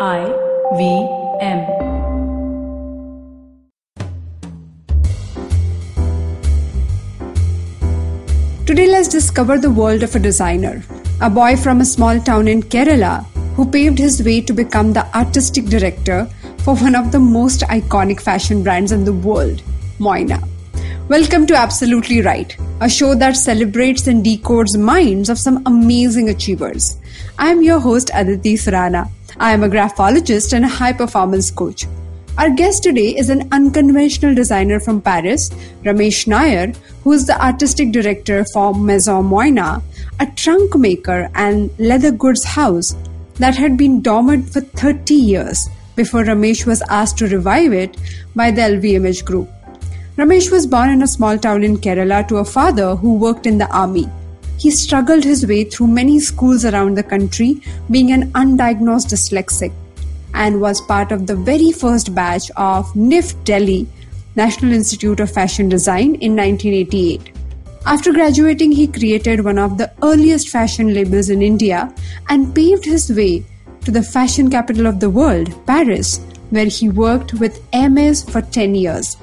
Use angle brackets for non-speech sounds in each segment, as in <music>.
I V M. Today, let's discover the world of a designer, a boy from a small town in Kerala who paved his way to become the artistic director for one of the most iconic fashion brands in the world, Moynat. Welcome to Absolutely Write, a show that celebrates and decodes minds of some amazing achievers. I am your host Aditi Surana. I am a graphologist and a high performance coach. Our guest today is an unconventional designer from Paris, Ramesh Nair, who is the artistic director for Maison Moynat, a trunk maker and leather goods house that had been dormant for 30 years before Ramesh was asked to revive it by the LVMH group. Ramesh was born in a small town in Kerala to a father who worked in the army. He struggled his way through many schools around the country, being an undiagnosed dyslexic, and was part of the very first batch of NIFT Delhi, National Institute of Fashion Design, in 1988. After graduating, he created one of the earliest fashion labels in India and paved his way to the fashion capital of the world, Paris, where he worked with Hermes for 10 years.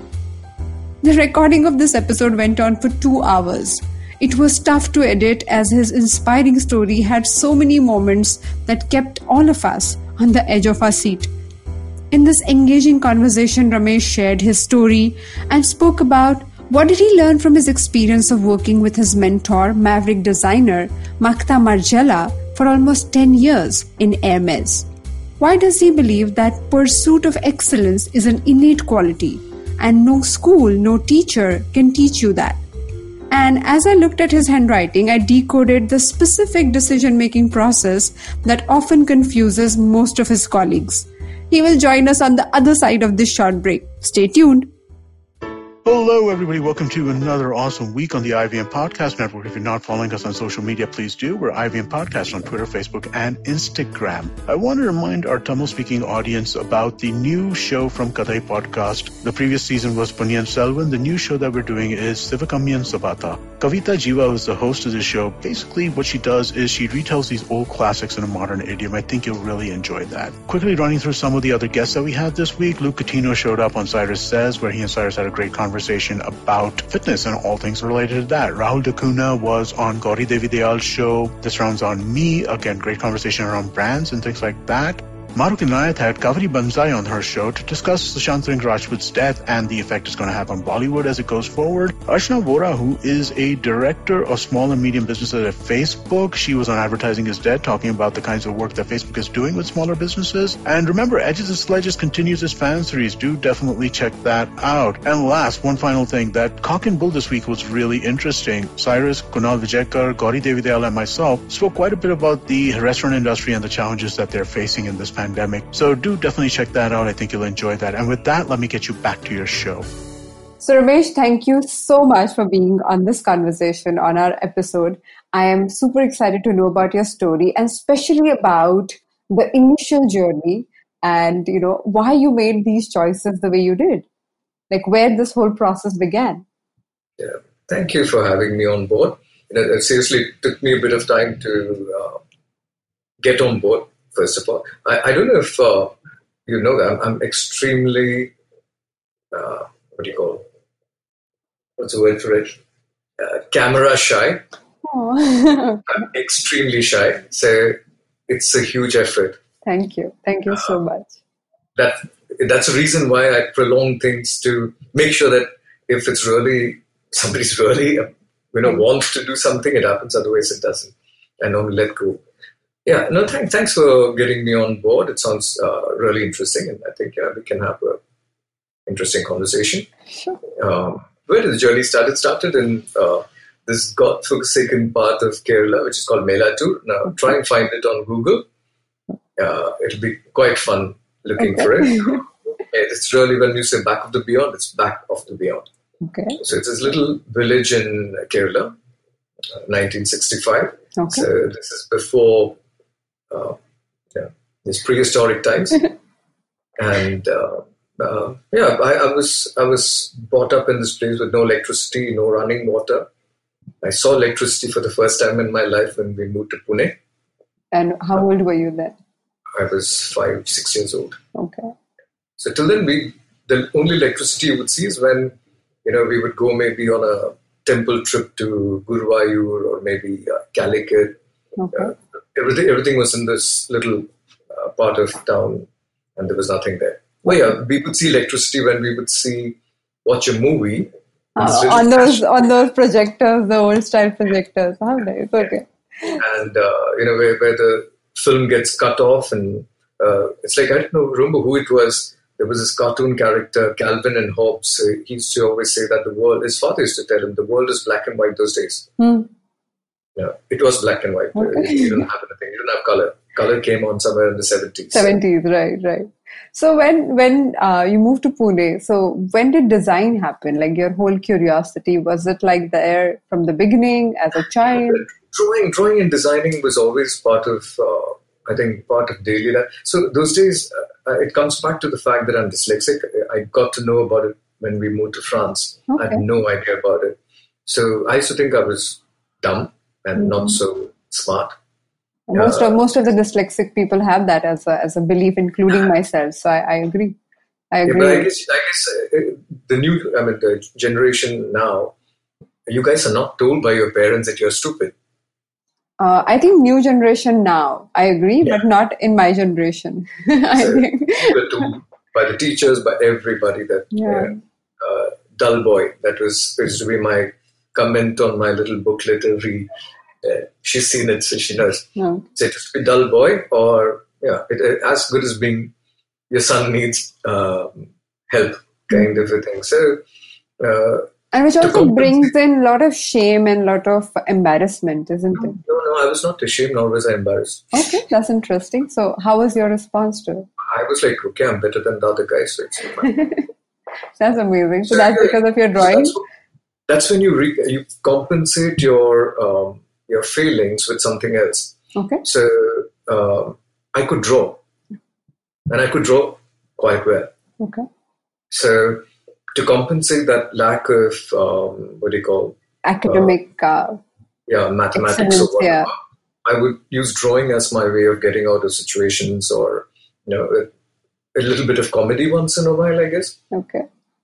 The recording of this episode went on for two hours. It was tough to edit as his inspiring story had so many moments that kept all of us on the edge of our seat. In this engaging conversation, Ramesh shared his story and spoke about what did he learn from his experience of working with his mentor, maverick designer Martin Margiela, for almost 10 years in Hermes. Why does he believe that pursuit of excellence is an innate quality? and no school, no teacher can teach you that. And as I looked at his handwriting, I decoded the specific decision making process that often confuses most of his colleagues. He will join us on the other side of this short break. Stay tuned. Hello, everybody. Welcome to another awesome week on the IVM Podcast Network. If you're not following us on social media, please do. We're IVM Podcast on Twitter, Facebook, and Instagram. I want to remind our Tamil speaking audience about the new show from Kadai Podcast. The previous season was Ponniyin Selvan. The new show that we're doing is Sivagamiyin Sabatham. Kavita Jiva is the host of the show. Basically, what she does is she retells these old classics in a modern idiom. I think you'll really enjoy that. Quickly running through some of the other guests that we had this week. Luke Coutinho showed up on Cyrus Says, where he and Cyrus had a great conversation conversation about fitness and all things related to that. Rahul Da Cunha was on Gauri Devidayal's show. This rounds on me. Again, great conversation around brands and things like that. Maruti Inayat had Kaveree Bamzai on her show to discuss Sushant Singh Rajput's death and the effect it's going to have on Bollywood as it goes forward. Archana Vohra, who is a director of small and medium businesses at Facebook, she was on Advertising is Dead talking about the kinds of work that Facebook is doing with smaller businesses. And remember, Edges and Sledges continues its fan series. Do definitely check that out. And last, one final thing, that Cock and Bull this week was really interesting. Cyrus, Kunal Vijaykar, Gauri Devidayal, and myself spoke quite a bit about the restaurant industry and the challenges that they're facing in this pandemic pandemic. So do definitely check that out. I think you'll enjoy that. And with that, let me get you back to your show. So, Ramesh, thank you so much for being on this conversation on our episode. I am super excited to know about your story and especially about the initial journey and you know why you made these choices the way you did like where this whole process began yeah thank you for having me on board you know, it seriously took me a bit of time to uh, get on board first of all. I, I don't know if uh, you know that I'm, I'm extremely, uh, what do you call it? What's the word for it? Uh, camera shy. <laughs> I'm extremely shy. So it's a huge effort. Thank you. Thank you so much. That That's the reason why I prolong things to make sure that if it's really, somebody's really, you know, wants to do something, it happens. Otherwise, it doesn't. I normally let go. Yeah, no, thanks. Thanks for getting me on board. It sounds uh, really interesting, and I think uh, we can have an interesting conversation. Sure. Um, where did the journey start? It started in uh, this God-forsaken part of Kerala, which is called Melatur. Now, okay. try and find it on Google. Uh, it'll be quite fun looking okay. for it. <laughs> it's really when you say back of the beyond, it's back of the beyond. Okay. So it's this little village in Kerala, 1965. Uh, okay. So this is before uh, yeah, these prehistoric times. <laughs> and uh, uh, yeah, I, I, was I was brought up in this place with no electricity, no running water. I saw electricity for the first time in my life when we moved to Pune. And how old were you then? I was five, six years old. Okay. So till then, we the only electricity you would see is when you know we would go maybe on a temple trip to Guruvayur or maybe uh, Calicut. Okay. Uh, everything everything was in this little uh, part of town, and there was nothing there. Well, yeah, we would see electricity when we would see watch a movie. Uh, on those on those projectors, the old style projectors. How nice. Okay. and uh, you know where, where the film gets cut off and uh, it's like I don't know remember who it was there was this cartoon character Calvin and Hobbes uh, he used to always say that the world his father used to tell him the world is black and white those days Hmm. Yeah it was black and white Okay. you didn't have anything you didn't have color color came on somewhere in the 70s Seventies, right, right. So when when uh, you moved to Pune, so when did design happen? Like your whole curiosity was it like there from the beginning as a child? drawing drawing and designing was always part of uh, I think part of daily life. So those days, uh, it comes back to the fact that I'm dyslexic. I got to know about it when we moved to France. I had no idea about it. So I used to think I was dumb and not so smart. Most of most of the dyslexic people have that as a as a belief, including <laughs> myself. So I, I agree. I Yeah, agree. but I guess I guess uh, the new I mean the generation now, you guys are not told by your parents that you're stupid. Uh, I think new generation now. I agree, but not in my generation. <laughs> I So- think. But to, by the teachers, by everybody that Yeah. uh, dull boy. That was used to be my comment on my little booklet every. Uh, she's seen it, so she knows. No. So it be dull boy, or yeah, it, it- as good as being your son needs um, help, kind of a thing. So uh, And which also brings in a lot of shame and a lot of embarrassment, isn't it? no, no, I was not ashamed, nor was I embarrassed. Okay, that's interesting. So, how was your response to it? I was like, okay, I'm better than the other guys, so it's fine. <laughs> That's amazing. So, that's because of your drawing? That's, that's when you re- you compensate your um, your failings with something else. Okay. So um, I could draw, and I could draw quite well. Okay. So to compensate that lack of um, what do you call Academic. Uh, yeah mathematics or whatever, yeah. I would use drawing as my way of getting out of situations, or you know, a, a little bit of comedy once in a while. I guess okay.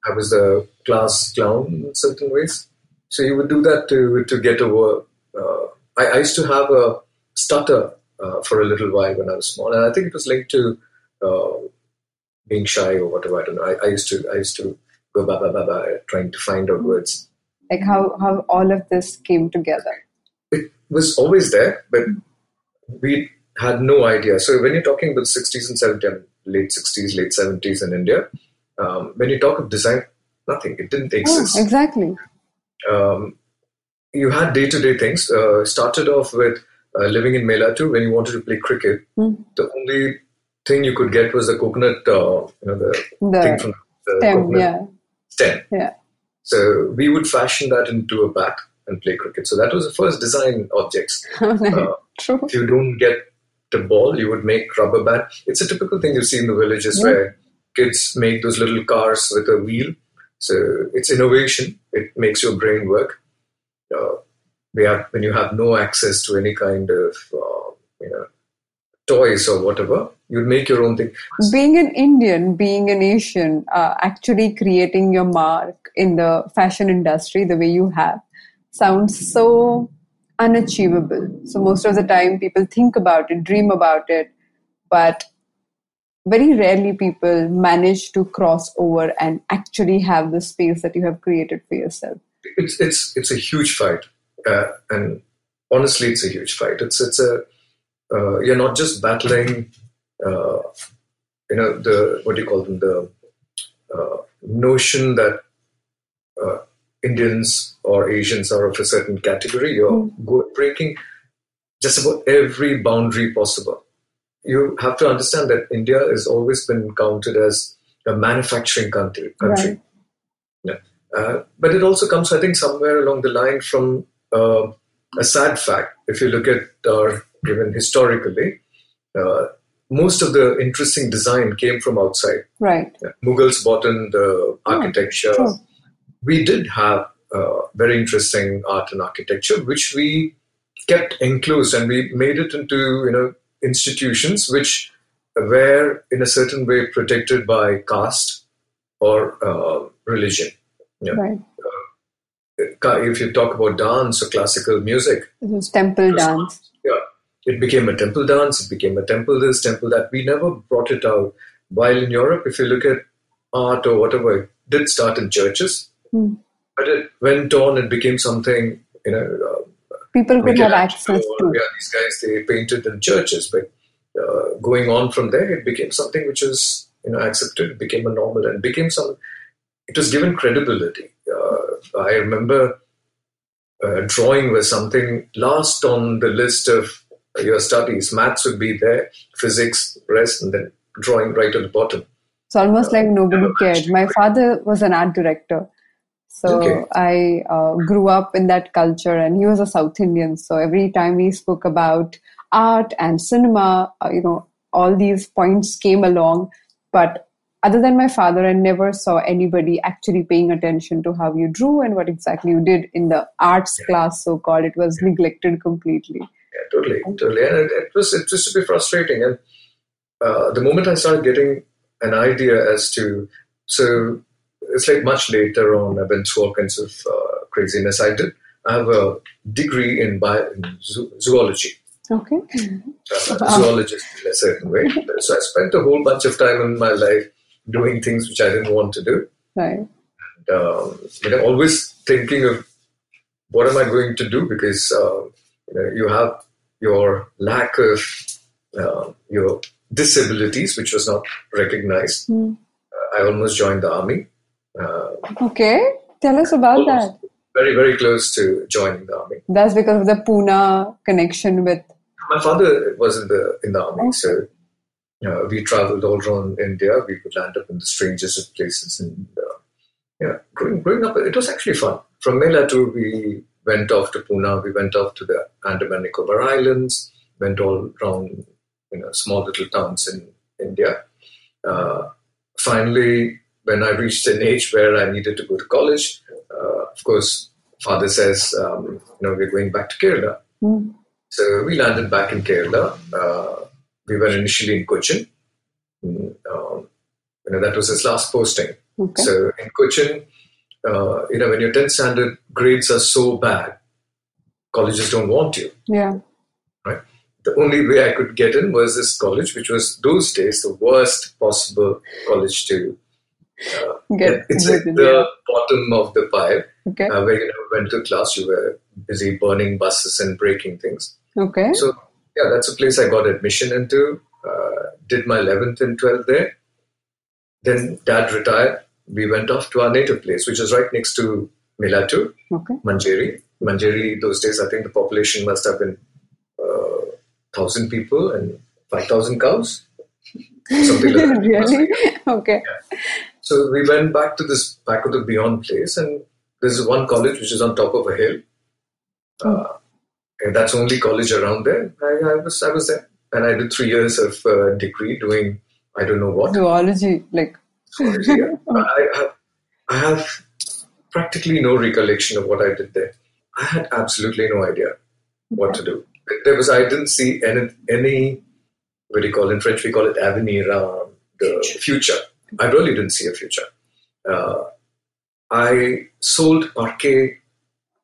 I was a class clown in certain ways. So you would do that to to get over. Uh, I, I used to have a stutter uh, for a little while when I was small, and I think it was linked to uh, being shy or whatever. I don't know. I, I used to I used to go ba ba ba ba trying to find out words. Like how, how all of this came together. It was always there, but we had no idea. So when you're talking about 60s and 70s, I late 60s, late 70s in India, um, when you talk of design, nothing. It didn't Oh, exist. exactly. um, you had day to day things. Uh, started off with uh, living in Melatu when you wanted to play cricket. Mm. The only thing you could get was the coconut, uh, you know, the thing from the stem, coconut yeah. stem. Yeah. So we would fashion that into a bat and play cricket. So that was the first design objects. <laughs> Uh, True. if you don't get the ball, you would make rubber bat. It's a typical thing you see in the villages Yeah. where kids make those little cars with a wheel. So it's innovation. It makes your brain work. Uh, we have when you have no access to any kind of uh, you know toys or whatever, you'd make your own thing. Being an Indian, being an Asian, uh, actually creating your mark in the fashion industry the way you have sounds so unachievable. So, most of the time, people think about it, dream about it, but very rarely people manage to cross over and actually have the space that you have created for yourself. It's it's it's a huge fight, uh, and honestly, it's a huge fight. It's it's a uh, you're not just battling, uh, you know, the what do you call them, the uh, notion that uh, Indians or Asians are of a certain category. You're go- breaking just about every boundary possible. You have to understand that India has always been counted as a manufacturing country. country. Right. Uh, but it also comes, I think, somewhere along the line from uh, a sad fact. If you look at our given historically, uh, most of the interesting design came from outside. Right. Mughals brought in the architecture. true. We did have uh, very interesting art and architecture, which we kept enclosed and we made it into you know institutions which were in a certain way protected by caste or uh, religion. Yeah. Right. Ca- If you talk about dance or classical music, It was temple dance. yeah, it became a temple dance, it became a temple this, temple that. We never brought it out. While in Europe, if you look at art or whatever, it did start in churches, Hmm. but it went on, it became something, you know, uh, People could have access Michelangelo, to. Yeah, these guys they painted in churches, but uh, going on from there, it became something which was you know accepted. It became a normal and became some. It was given credibility. Uh, I remember uh, drawing was something last on the list of your studies. Maths would be there, physics, rest, and then drawing right at the bottom. It's almost like nobody cared. My father was an art director. So Okay. I uh, grew up in that culture, and he was a South Indian. So every time we spoke about art and cinema, uh, you know, all these points came along. But other than my father, I never saw anybody actually paying attention to how you drew and what exactly you did in the arts class, so called. It was neglected completely. Yeah, totally, totally. And it, it was it used to be frustrating. And uh, the moment I started getting an idea as to so it's like much later on. I went through all kinds of uh, craziness. I did. I have a degree in, bio, in zoo, zoology. Okay. <laughs> I'm zoologist in a certain way. So I spent a whole bunch of time in my life doing things which I didn't want to do. Right. um, you know, always thinking of what am I going to do because uh, you know you have your lack of uh, your disabilities, which was not recognized. Uh, I almost joined the army. Uh, Okay. Tell us about that. Very, very close to joining the army. That's because of the Pune connection with. My father was in the in the army, so uh, we traveled all around India. We would land up in the strangest of places, and uh, yeah, growing, growing up, it was actually fun. From Melatu, we went off to Pune. We went off to the Andaman Nicobar Islands. Went all around, you know, small little towns in India. Uh, finally, when I reached an age where I needed to go to college, uh, of course, father says, um, you know, we're going back to Kerala. Hmm. So we landed back in Kerala. Uh, we were initially in Cochin. Mm, Um, you know, that was his last posting. Okay. So in Cochin, uh, you know, when your 10th standard grades are so bad, colleges don't want you. yeah. Right? The only way I could get in was this college, which was those days the worst possible college to Get It's at the bottom of the pile. Okay. Uh, where you know, went to class, you were busy burning buses and breaking things. Okay. So yeah, that's a place I got admission into. Uh, did my 11th and 12th there. Then dad retired. We went off to our native place, which is right next to Milatu, Okay. Manjeri. Manjeri, those days, I think the population must have been uh, 1,000 people and 5,000 cows. Something like that. <laughs> really? Okay. So we went back to this back of the beyond place, and there's one college which is on top of a hill. Uh, and that's the only college around there. I, I was I was there, and I did three years of uh, degree doing I don't know what. Zoology, like. Zoology, Yeah. <laughs> I, I, I have practically no recollection of what I did there. I had absolutely no idea what to do. There was I didn't see any any what do you call it? in French we call it avenir around the future. I really didn't see a future. Uh, I sold parquet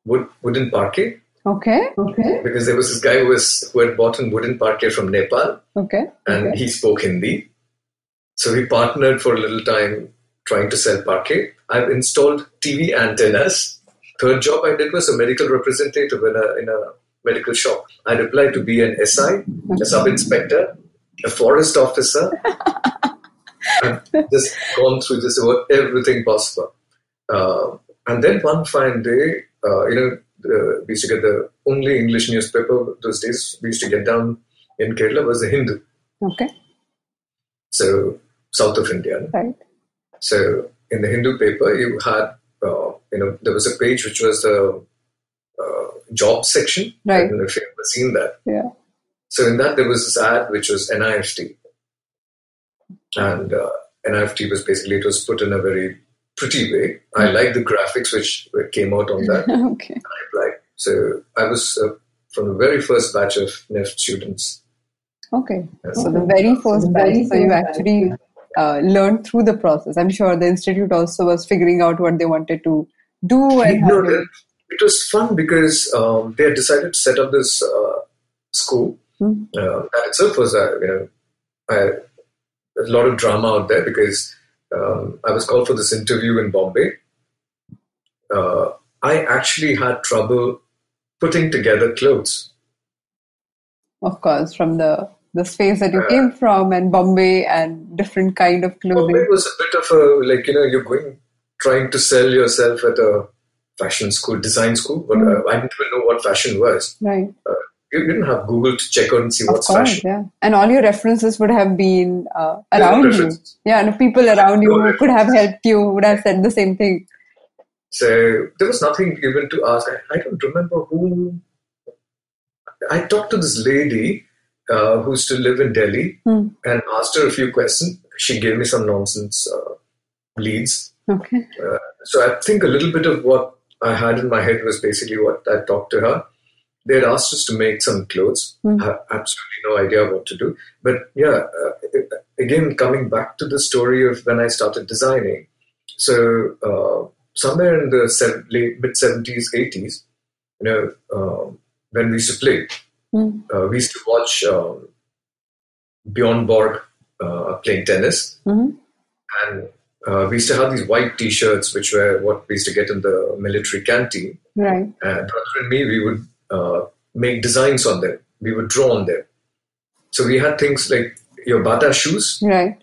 wood, wooden parquet Okay. Okay. because there was this guy who was who had bought a wooden parquet from Nepal Okay. and okay. he spoke Hindi. So we partnered for a little time trying to sell parquet. I've installed TV antennas. Third job I did was a medical representative in a, in a medical shop. I applied to be an SI, a sub inspector, a forest officer. <laughs> I've just gone through this about everything possible. Uh, and then one fine day, uh, you know, uh, we used to get the only English newspaper those days we used to get down in Kerala was the Hindu. Okay. So south of India. Right. So in the Hindu paper, you had uh, you know there was a page which was the uh, job section. I Right. don't know if you've ever seen that. Yeah. So in that there was this ad which was NIFT, and uh, NIFT was basically it was put in a very pretty way. I like the graphics which came out on that. <laughs> okay. I applied. So I was uh, from the very first batch of NIFT students. Okay. So the very first batch, so you actually uh, learned through the process. I'm sure the institute also was figuring out what they wanted to do and how No, it, it was fun because um, they had decided to set up this uh, school. Hmm. Uh, that itself was, uh, you know, I, a lot of drama out there because um, I was called for this interview in Bombay. Uh, I actually had trouble putting together clothes. of course, from the the space that you Uh, came from and Bombay and different kind of clothing. Bombay was a bit of a like you know you're going trying to sell yourself at a fashion school, design school, but uh, I didn't even know what fashion was. Right. You didn't have Google to check out and see Of what's course, fashion. yeah. And all your references would have been uh, Yeah, around you. Yeah, and people around you No who could have helped you would have said the same thing. So there was nothing even to ask. I, I don't remember who. I talked to this lady uh, who used to live in Delhi Hmm. and asked her a few questions. She gave me some nonsense uh, leads. Okay. Uh, so I think a little bit of what I had in my head was basically what I talked to her. They had asked us to make some clothes. I have absolutely no idea what to do. But yeah, uh, again, coming back to the story of when I started designing. So uh, somewhere in the late mid seventies, eighties, you know, um, when we used to play, Hmm. uh, we used to watch um, Bjorn Borg uh, playing tennis, Mhm. and uh, we used to have these white T-shirts, which were what we used to get in the military canteen. Right. And brother and me, we would make designs on them. We would draw on them. So we had things like your Bata shoes. Right.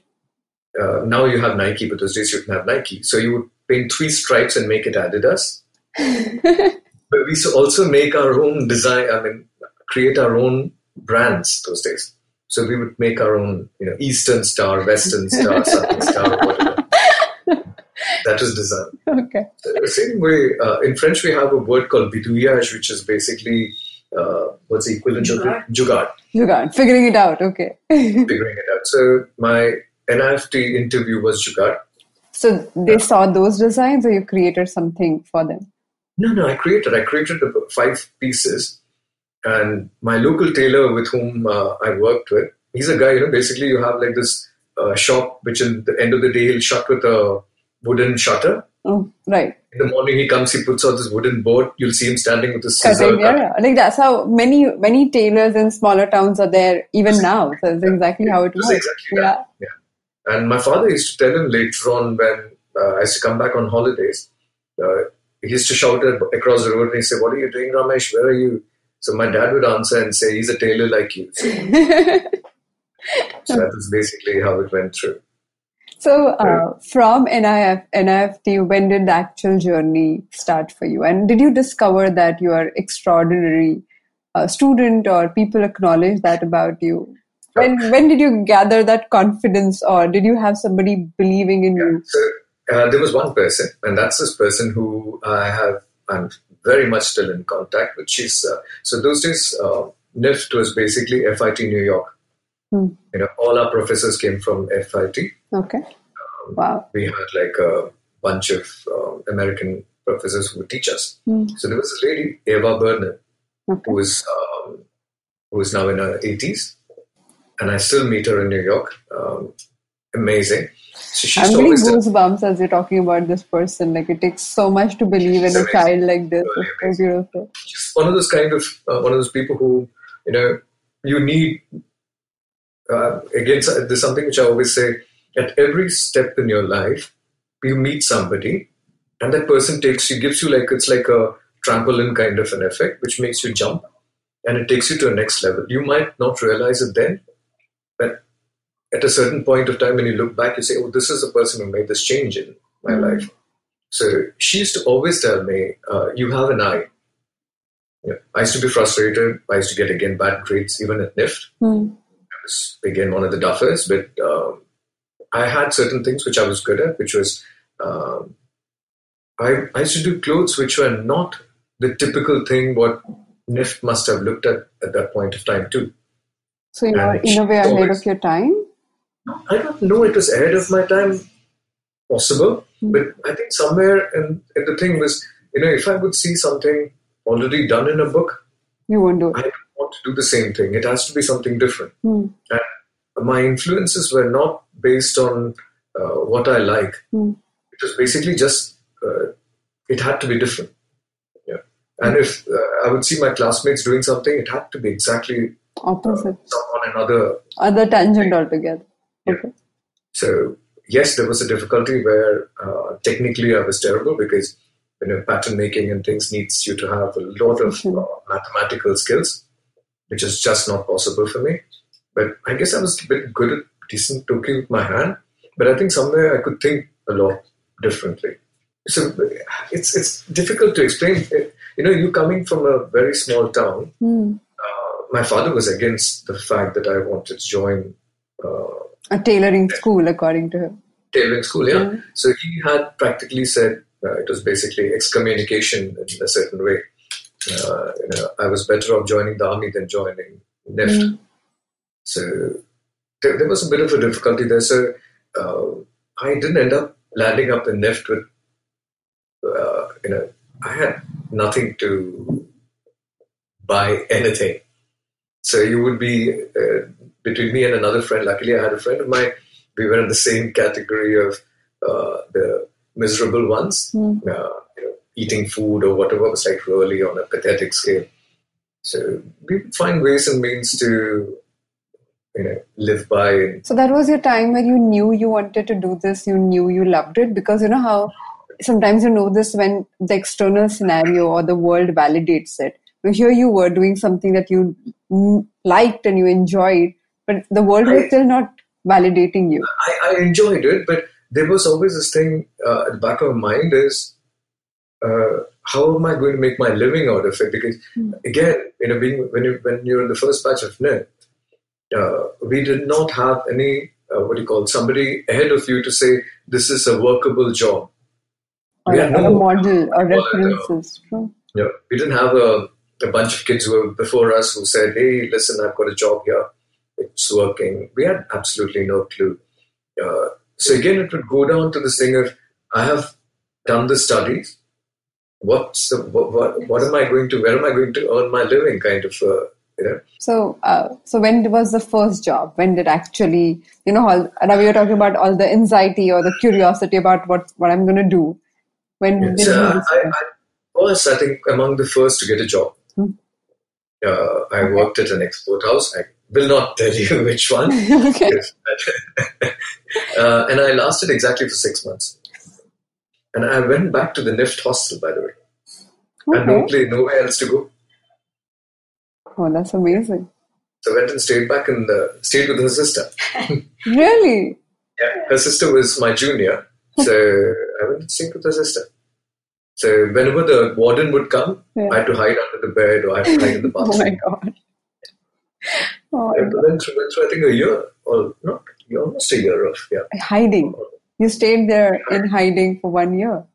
Uh, now you have Nike, but those days you didn't have Nike. So you would paint three stripes and make it Adidas. <laughs> but we also make our own design. I mean, create our own brands those days. So we would make our own, you know, Eastern Star, Western Star, Southern Star, whatever. That was design. Okay. The same way, uh, in French, we have a word called bidouillage, which is basically uh, what's the equivalent of it? Jugaad, You got figuring it out. Okay. <laughs> figuring it out. So my NIFT interview was Jugaad. so they saw those designs, or you created something for them. No, no, I created. I created five pieces, and my local tailor with whom uh, I worked with, he's a guy. You know, basically, you have like this uh, shop, which in the end of the day he'll shut with a wooden shutter. Oh, right. In the morning, he comes, he puts out this wooden board. You'll see him standing with a scissor. Yeah, yeah. Like that's how many many tailors in smaller towns are there even now. So that's exactly how it It was works. exactly Yeah. that. Yeah. And my father used to tell him later on when uh, I used to come back on holidays, uh, he used to shout at, across the road and he said, What are you doing, Ramesh? Where are you? So my dad would answer and say, He's a tailor like you. So, <laughs> so that was basically how it went through. So, uh, from NIF, NIFT, when did the actual journey start for you? And did you discover that you are extraordinary uh, student, or people acknowledge that about you? When when did you gather that confidence, or did you have somebody believing in you? So uh, there was one person, and that's this person who I have, I'm very much still in contact with. She's, uh, so those days, uh, NIFT was basically FIT New York. Hmm. You know, all our professors came from FIT. Okay. Wow. we had like a bunch of um, American professors who would teach us. Hmm. So there was this lady, Eva Burnham, Okay. who is um, who is now in her 80s, and I still meet her in New York. Um, amazing. So I'm getting goosebumps as you're talking about this person. Like it takes so much to believe in a child like this. Really It's so beautiful. she's one of those kind of uh, one of those people who you know you need. Uh, again, there's something which I always say: at every step in your life, you meet somebody, and that person takes you, gives you like it's like a trampoline kind of an effect, which makes you jump, and it takes you to a next level. You might not realize it then, but at a certain point of time, when you look back, you say, "Oh, this is the person who made this change in my life." So she used to always tell me, uh, "You have an eye." I used to be frustrated. I used to get again bad grades, even at NIFT. Hmm. Was again one of the duffers, but um, I had certain things which I was good at, which was um, I, I used to do clothes which were not the typical thing what NIFT must have looked at at that point of time too. So you in a way ahead of your time. I don't know it was ahead of my time, possible, Hmm. but I think somewhere and, in the thing was, you know, if I would see something already done in a book, You won't do it. I want to do the same thing. It has to be something different. Hmm. And my influences were not based on uh, what I like. Hmm. It was basically just uh, it had to be different. Yeah. And if uh, I would see my classmates doing something, it had to be exactly Opposite. on another Other tangent altogether. Yeah. Okay. So yes, there was a difficulty where uh, technically I was terrible because you know pattern making and things needs you to have a lot of uh, mathematical skills, which is just not possible for me. But I guess I was a bit good at decent talking with my hand. But I think somewhere I could think a lot differently. So it's it's difficult to explain. You know, you coming from a very small town. Hmm. Uh, my father was against the fact that I wanted to join uh, A tailoring school, according to him. tailoring school, yeah. Mm. So he had practically said uh, it was basically excommunication in a certain way. Uh, you know, I was better off joining the army than joining NIFT. Mm. So there, there was a bit of a difficulty there. So uh, I didn't end up landing up in NIFT with, uh, you know, I had nothing to buy anything. So you would be uh, between me and another friend. Luckily, I had a friend of mine. We were in the same category of uh, the miserable ones. Mm. Eating food or whatever was like really on a pathetic scale. So we find ways and means to, you know, live by. So that was your time where you knew you wanted to do this, you knew you loved it, because you know how sometimes you know this when the external scenario or the world validates it. But here you were doing something that you liked and you enjoyed, but the world was I- still not validating you. I, I enjoyed it, but there was always this thing uh, at the back of my mind is uh, how am I going to make my living out of it? Because again, you know, being when you when you're in the first batch of NIFT, uh, we did not have any uh, what do you call somebody ahead of you to say this is a workable job. Or, We had or a no- model or references. True. You know, we didn't have a, a bunch of kids who were before us who said, "Hey, listen, I've got a job here. It's working." We had absolutely no clue. Uh, so again, it would go down to this thing of, "I have done the studies. What's the what, what, what am I going to? Where am I going to earn my living?" Kind of, uh, you know. So, uh, so when was the first job? When did actually, you know, all, now we were talking about all the anxiety or the curiosity about what what I'm going to do. When did you I. I was, I think, among the first to get a job. Hmm. Uh, I worked at an export house. I will not <laughs> tell you which one. <laughs> okay. <laughs> uh, and I lasted exactly for six months. And I went back to the NIFT hostel, by the way. I had no Okay. place, nowhere else to go. Oh, that's amazing. So I went and stayed back and uh, stayed with her sister. <laughs> Really? Yeah, her sister was my junior, <laughs> so I went and stayed with her sister. So whenever the warden would come, Yeah. I had to hide under the bed or I had to hide in the bathroom. <laughs> Oh my god. Oh, I went through, went through, I think, a year or not, almost a year of yeah. hiding. You stayed there in hiding for one year.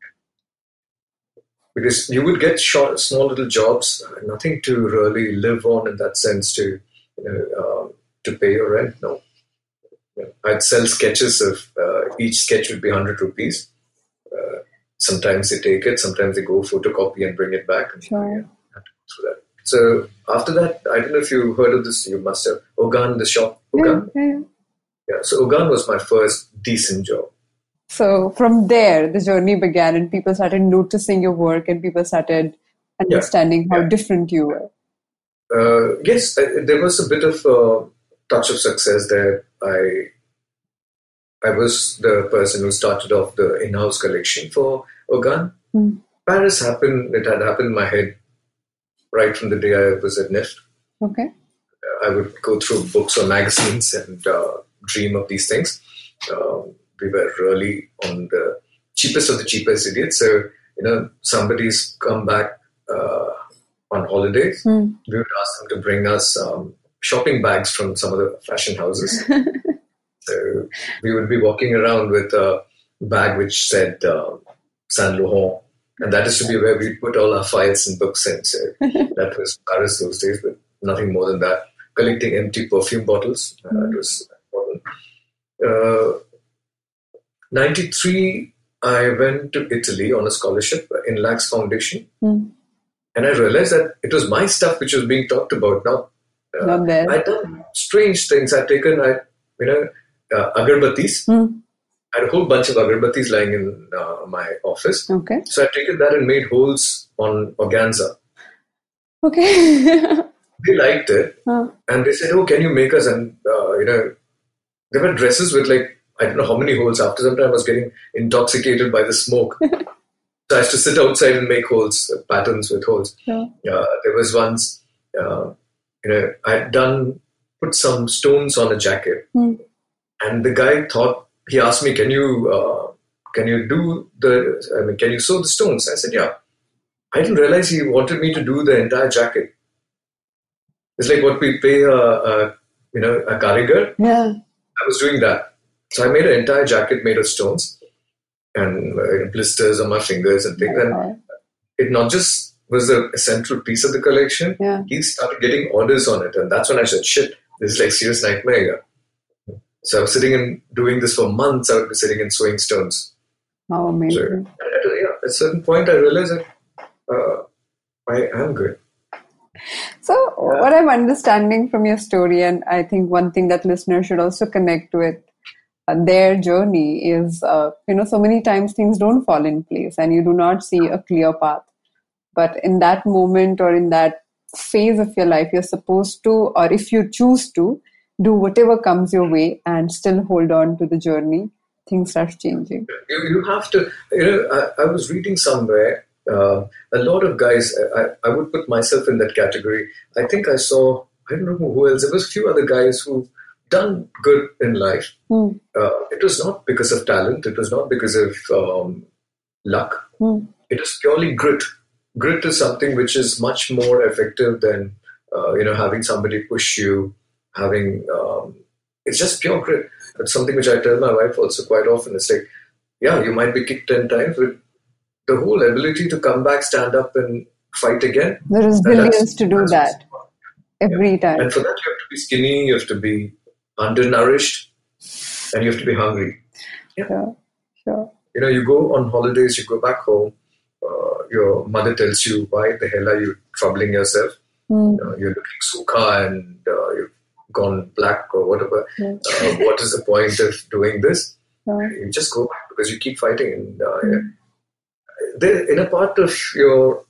because you would get short, small little jobs, uh, nothing to really live on in that sense to you know, um, to pay your rent. No, I'd sell sketches of uh, each sketch would be hundred rupees. Uh, sometimes they take it, sometimes they go photocopy and bring it back. And, Sure. yeah, have to go through that. So after that, I don't know if you heard of this. You must have Ogaan, the shop. Ogaan, yeah, yeah. yeah. So Ogaan was my first decent job. So from there, the journey began, and people started noticing your work, and people started understanding how Yeah. different you were. Uh, yes, there was a bit of a touch of success there. I I was the person who started off the in-house collection for Ogaan. Hmm. Paris happened. It had happened in my head right from the day I was at NIFT. Okay. I would go through books or magazines and uh, dream of these things. Um, we were really on the cheapest of the cheapest idiots. So, you know, somebody's come back uh, on holidays. Hmm. We would ask them to bring us um, shopping bags from some of the fashion houses. <laughs> so we would be walking around with a bag which said uh, Saint Laurent. And that is to be where we put all our files and books in. So <laughs> that was Paris those days, but nothing more than that. Collecting empty perfume bottles. Uh, it was important. Uh, 93, I went to Italy on a scholarship in Lax Foundation. Hmm. And I realized that it was my stuff which was being talked about, now. Uh, Not. I'd done strange things. I'd taken, I, you know, uh, agarbattis. Hmm. I had a whole bunch of agarbattis lying in uh, my office. Okay. So I'd taken that and made holes on organza. Okay. <laughs> They liked it. Huh. And they said, "Oh, can you make us?" And uh, you know, there were dresses with like I don't know how many holes. After some time, I was getting intoxicated by the smoke. <laughs> so I used to sit outside and make holes, uh, patterns with holes. Yeah. Uh, there was once, uh, you know, I had done put some stones on a jacket, Hmm. and the guy thought he asked me, "Can you uh, can you do the? I mean, can you sew the stones?" I said, "Yeah." I didn't realize he wanted me to do the entire jacket. It's like what we pay a, a you know a karigar. Yeah. I was doing that, so I made an entire jacket made of stones and uh, blisters on my fingers and things. And it not just was a central piece of the collection. Yeah. He started getting orders on it, and that's when I said, "Shit, this is like serious nightmare." here." So I was sitting and doing this for months. I would be sitting and sewing stones. So amazing. and at, a, at a certain point, I realized that uh, I am good. So, what I'm understanding from your story, and I think one thing that listeners should also connect with their journey is, uh, you know, so many times things don't fall in place and you do not see a clear path. But in that moment or in that phase of your life, you're supposed to, or if you choose to, do whatever comes your way and still hold on to the journey. Things start changing. you, you have to you know I, I was reading somewhere uh, a lot of guys I, I would put myself in that category i think i saw i don't know who else there was a few other guys who done good in life Hmm. uh, it was not because of talent it was not because of um, luck Hmm. it is purely grit grit is something which is much more effective than uh, you know having somebody push you having um, it's just pure grit it's something which i tell my wife also quite often it's like yeah you might be kicked 10 times but the whole ability to come back stand up and fight again The that's- resilience to do that every time. and for that you have to be skinny you have to be undernourished and you have to be hungry Sure. Sure. you know, you go on holidays, you go back home, uh, your mother tells you, why the hell are you troubling yourself? Hmm. You know, you're looking sukha and uh, you've gone black or whatever. Yeah. Uh, what is the point of doing this? Sure. You just go back because you keep fighting. And uh, there, in a part of your,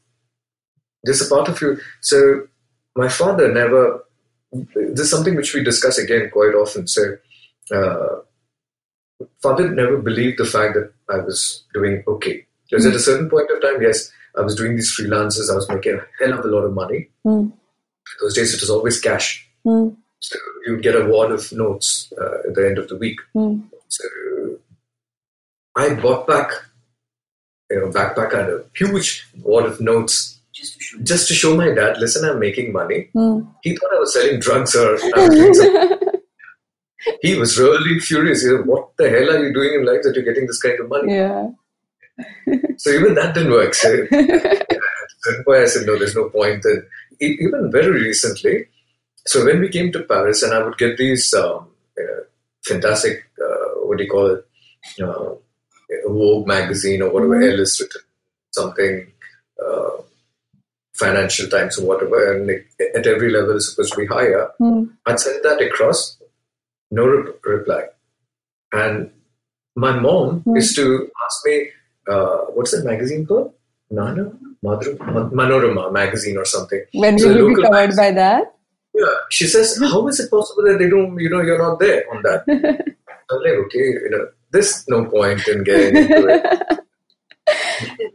there's a part of you. So my father never, this is something which we discuss again quite often. So, uh, father never believed the fact that I was doing okay. Because at a certain point of time, yes, I was doing these freelances, I was making a hell of a lot of money. Hmm. Those days it was always cash. Hmm. So you'd get a wad of notes uh, at the end of the week. Hmm. So I bought back, you know, backpack and a huge wad of notes just to show my dad, listen, I'm making money. Hmm. He thought I was selling drugs or I something. <laughs> He was really furious. He said, what the hell are you doing in life that you're getting this kind of money? yeah. <laughs> So even that didn't work. So at a I said, no, there's no point. And even very recently, so when we came to Paris, and I would get these um, uh, fantastic, uh, what do you call it, uh, Vogue magazine or whatever, Mhm. illustrated something, uh, Financial Times or whatever, and at every level it's supposed to be higher. Hmm. I'd send that across, no re- reply. And my mom Hmm. used to ask me, uh, what's that magazine called? Nana? Madru? Ma- Manorama magazine or something. When So will you be covered magazine. by that? Yeah. She says, how is it possible that they don't, you know, you're not there on that? <laughs> I'm like, okay, you know, there's no point in getting into it.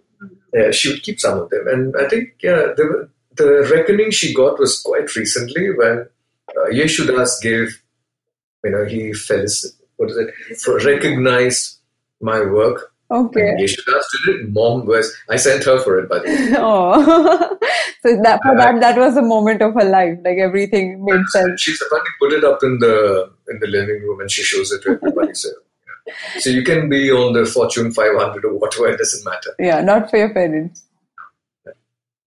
<laughs> Yeah, she would keep some of them. And I think, yeah, the, the reckoning she got was quite recently when uh, Yesudas gave, you know, he fell, what is it, for, recognized my work. Okay. And Yeshu Das did it. Mom was, I sent her for it, by the way. <laughs> oh. <laughs> so that for that that was a moment of her life. Like everything made sense. She's apparently put it up in the in the living room and she shows it to everybody. So. So you can be on the Fortune 500 or whatever, it doesn't matter. Yeah, not for your parents.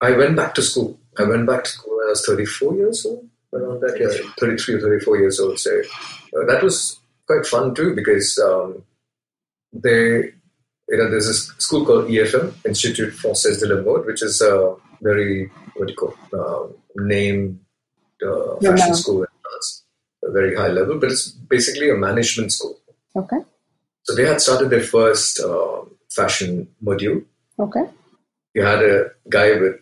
I went back to school. I went back to school when I was 34 years old, around that year, 33 or 34 years old. So uh, that was quite fun too because um, they, you know, there's a school called IFM, Institut Français de la Mode, which is a very, what do you call, uh, named uh, fashion now. school in France, a very high level, but it's basically a management school. Okay. So they had started their first uh, fashion module. Okay. You had a guy with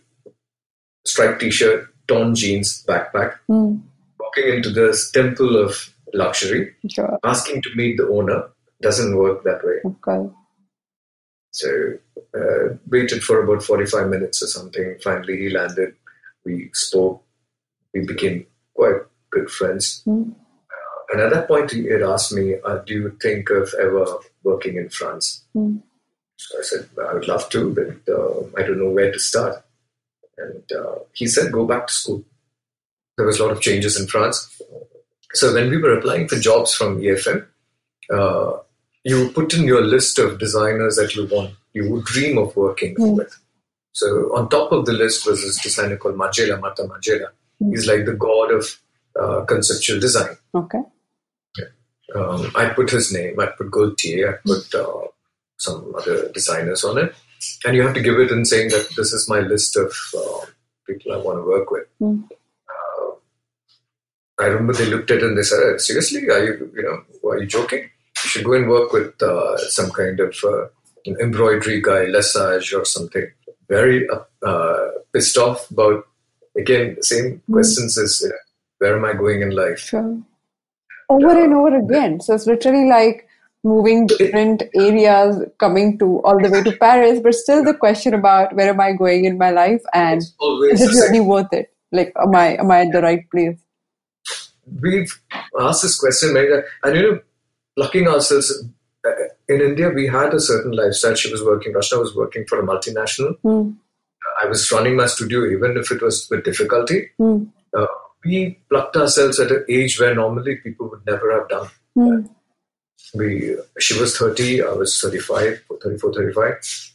striped t-shirt, torn jeans, backpack, Hmm. walking into this temple of luxury, Sure. asking to meet the owner. Doesn't work that way. Okay. So uh, waited for about 45 minutes or something. Finally, he landed. We spoke. We became quite good friends. Hmm. And at that point, he had asked me, uh, "Do you think of ever working in France?" Hmm. So I said, "I would love to, but uh, I don't know where to start." And uh, he said, "Go back to school." There was a lot of changes in France. So when we were applying for jobs from IFM, uh, you put in your list of designers that you want, you would dream of working Hmm. with. So on top of the list was this designer called Margiela, Martin Margiela. Hmm. He's like the god of uh, conceptual design. Okay. Um, I put his name, I put Gaultier, I put uh, some other designers on it. And you have to give it in saying that this is my list of uh, people I want to work with. Hmm. Uh, I remember they looked at it and they said, seriously, are you, you know, are you joking? You should go and work with uh, some kind of uh, an embroidery guy, Lesage or something. Very uh, uh, pissed off about, again, the same questions as where am I going in life? Sure. Over and over again. So it's literally like moving different areas, coming to all the way to Paris, but still the question about where am I going in my life and is it really worth it? Like, am I am I at the right place? we've asked this question many times, and you know, plucking ourselves. uh, In India, we had a certain lifestyle. She was working. Rashna was working for a multinational. Hmm. I was running my studio, even if it was with difficulty. Hmm. Uh, we plucked ourselves at an age where normally people would never have done. Hmm. We, she was 30, I was 35, 34, 35.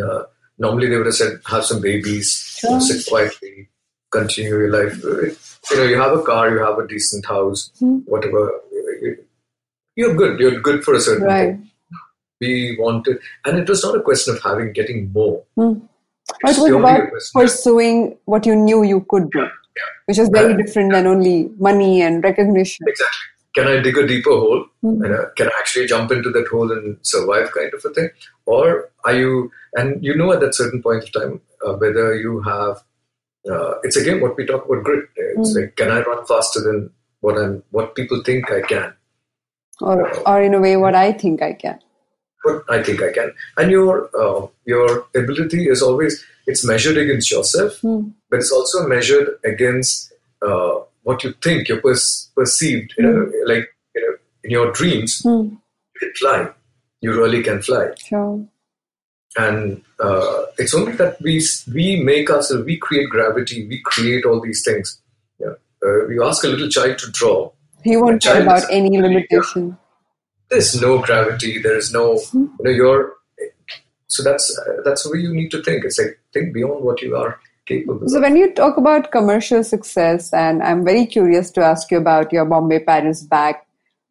Uh, normally they would have said, have some babies, Sure. sit quietly, continue your life. You know, you have a car, you have a decent house, Hmm. whatever. You're good. You're good for a certain Right. thing. We wanted, and it was not a question of having, getting more. Hmm. It was about a question of- pursuing what you knew you could do, which is very Yeah. different than only money and recognition. Exactly. Can I dig a deeper hole? Hmm. And, uh, can I actually jump into that hole and survive, kind of a thing? Or are you, and you know at that certain point of time, uh, whether you have, uh, it's again what we talk about grit. It's Hmm. like, can I run faster than what I'm, what people think I can? Or, or in a way, what I think I can. What I think I can. And your, uh, your ability is always, it's measured against yourself, Hmm. But it's also measured against uh, what you think, your pers- perceived, you know, like, you know, in your dreams, Hmm. you can fly. You really can fly. Sure. And uh, it's only that we we make ourselves, we create gravity, we create all these things. Yeah. Uh, you ask a little child to draw. He won't care about any limitation. There's no gravity. There is no, you know, you're. So that's uh, that's the way you need to think. It's like think beyond what you are. So when you talk about commercial success, and I'm very curious to ask you about your Bombay Paris bag,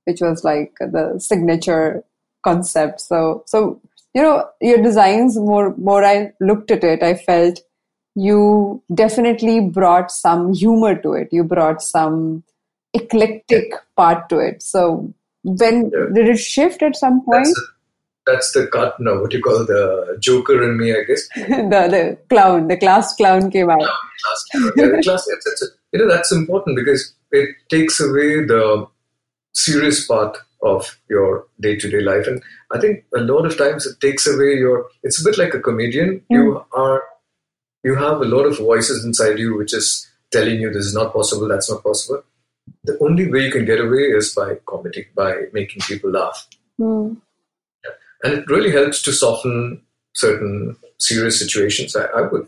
which was like the signature concept. So so you know your designs more more I looked at it, I felt you definitely brought some humor to it. You brought some eclectic part to it. So when Yeah. did it shift at some point? That's that's the cut. No, what you call the Joker in me, I guess. <laughs> the the clown, the class clown came out. class yeah, the class it's, it's, you know that's important because it takes away the serious part of your day-to-day life and i think a lot of times it takes away your it's a bit like a comedian you are you have a lot of voices inside you which is telling you this is not possible that's not possible the only way you can get away is by comedy by making people laugh Hmm. And it really helps to soften certain serious situations. I, I would,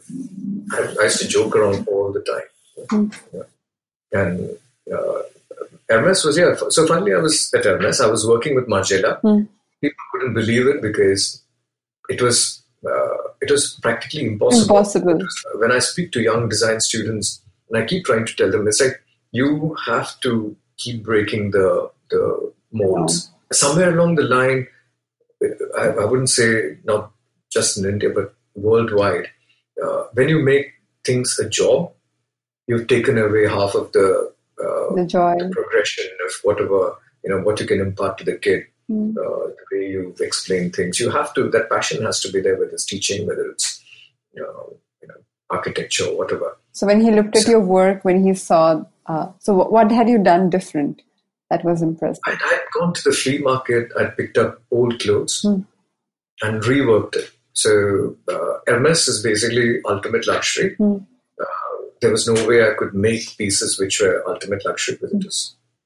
I, I used to joke around all the time, Yeah. and uh, Hermes was yeah. So finally, I was at Hermes. I was working with Margiela. Hmm. People couldn't believe it because it was uh, it was practically impossible. Impossible. When I speak to young design students, and I keep trying to tell them, it's like you have to keep breaking the the molds. Somewhere along the line, I, I wouldn't say not just in India, but worldwide. Uh, when you make things a job, you've taken away half of the uh, The joy. the progression of whatever you know what you can impart to the kid Mm. uh, the way you explain things you have to that passion has to be there whether it's teaching whether it's you know, you know architecture or whatever So when he looked at your work, when he saw, uh, so what, what had you done different that was impressive? I'd, I'd gone to the flea market i'd picked up old clothes Mm. and reworked it so uh, hermes is basically ultimate luxury Mm. uh, there was no way i could make pieces which were ultimate luxury because it was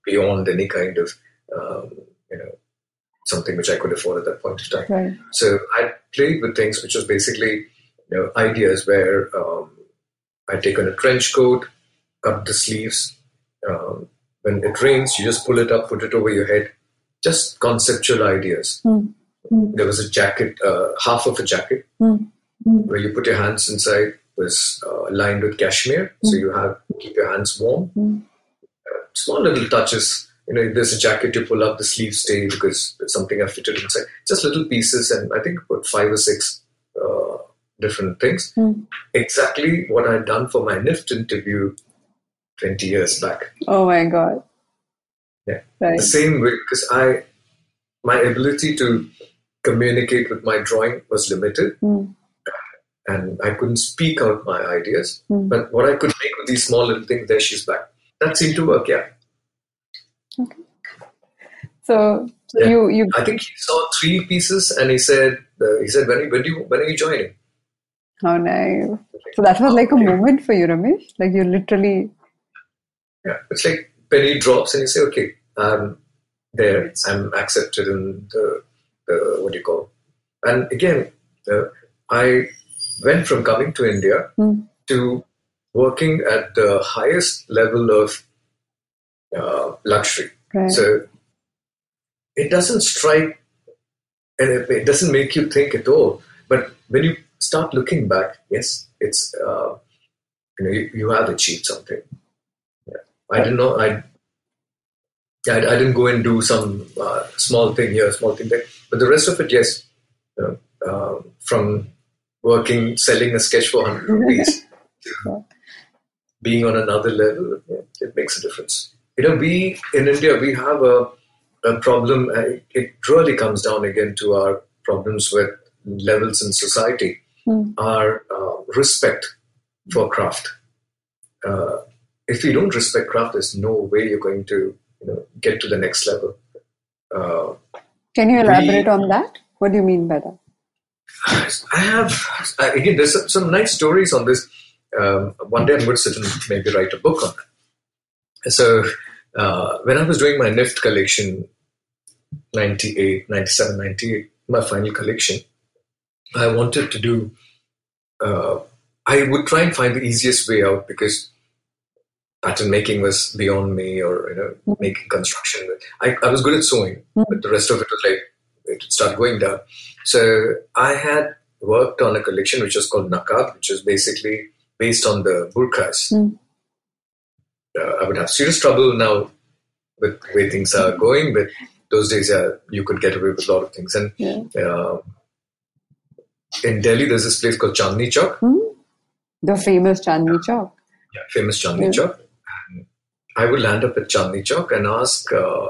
beyond any kind of um, you know something which i could afford at that point in time Right. So I played with things which was basically you know ideas where um, I'd taken a trench coat, cut the sleeves. Um, when it rains, you just pull it up, put it over your head. Just conceptual ideas. Mm. Mm. There was a jacket, uh, half of a jacket, Mm. Where you put your hands inside was uh, lined with cashmere, so you have keep your hands warm. Mm. Uh, small little touches. You know, there's a jacket, you pull up the sleeve stay because there's something I fitted inside. Just little pieces, and I think about five or six uh, different things. Exactly what I'd done for my NIFT interview 20 years back. Oh my God. Yeah. Right. The same way, because I, my ability to communicate with my drawing was limited, Mm. and I couldn't speak out my ideas. Mm. But what I could make with these small little things, there she's back. That seemed to work. Yeah, So, so Yeah. you, you, I think he saw three pieces, and he said, uh, he said, when, when do you, when are you joining? how nice. So that was like a moment for you, Ramesh. Like you literally, Yeah, it's like penny drops, and you say, okay, I'm there. I'm accepted in the, the what do you call? And again, uh, I went from coming to India Mm. to working at the highest level of uh, luxury. right. So it doesn't strike, and it, it doesn't make you think at all. But when you start looking back, yes, it's uh, you know you, you have achieved something. I didn't know I. I, I didn't go and do some uh, small thing here, small thing there, but the rest of it, yes. You know, uh, from working, selling a sketch for hundred rupees <laughs> being on another level, yeah, it makes a difference. You know, we in India we have a, a problem. uh, It really comes down again to our problems with levels in society. Hmm. Our uh, respect for craft. Uh, if you don't respect craft, there's no way you're going to you know get to the next level. Uh, Can you we- elaborate on that? What do you mean by that? I have I- again. There's some, some nice stories on this. Um, one day I'm going to sit and maybe write a book on that. So uh, when I was doing my NIFT collection, 98, 97, 98, my final collection, I wanted to do. Uh, I would try and find the easiest way out because pattern making was beyond me, or you know, making construction. I, I was good at sewing, but the rest of it was like it started going down. So I had worked on a collection which was called Nakab, which is basically based on the burqas. Mm. Uh, I would have serious trouble now with the way things are going, but those days, yeah, you could get away with a lot of things. And Yeah. uh, in Delhi, there's this place called Chandni Chowk, Hmm? The famous Chandni Chowk. yeah, famous Chandni Yeah. Chowk. I would land up at Chandni Chowk and ask, uh,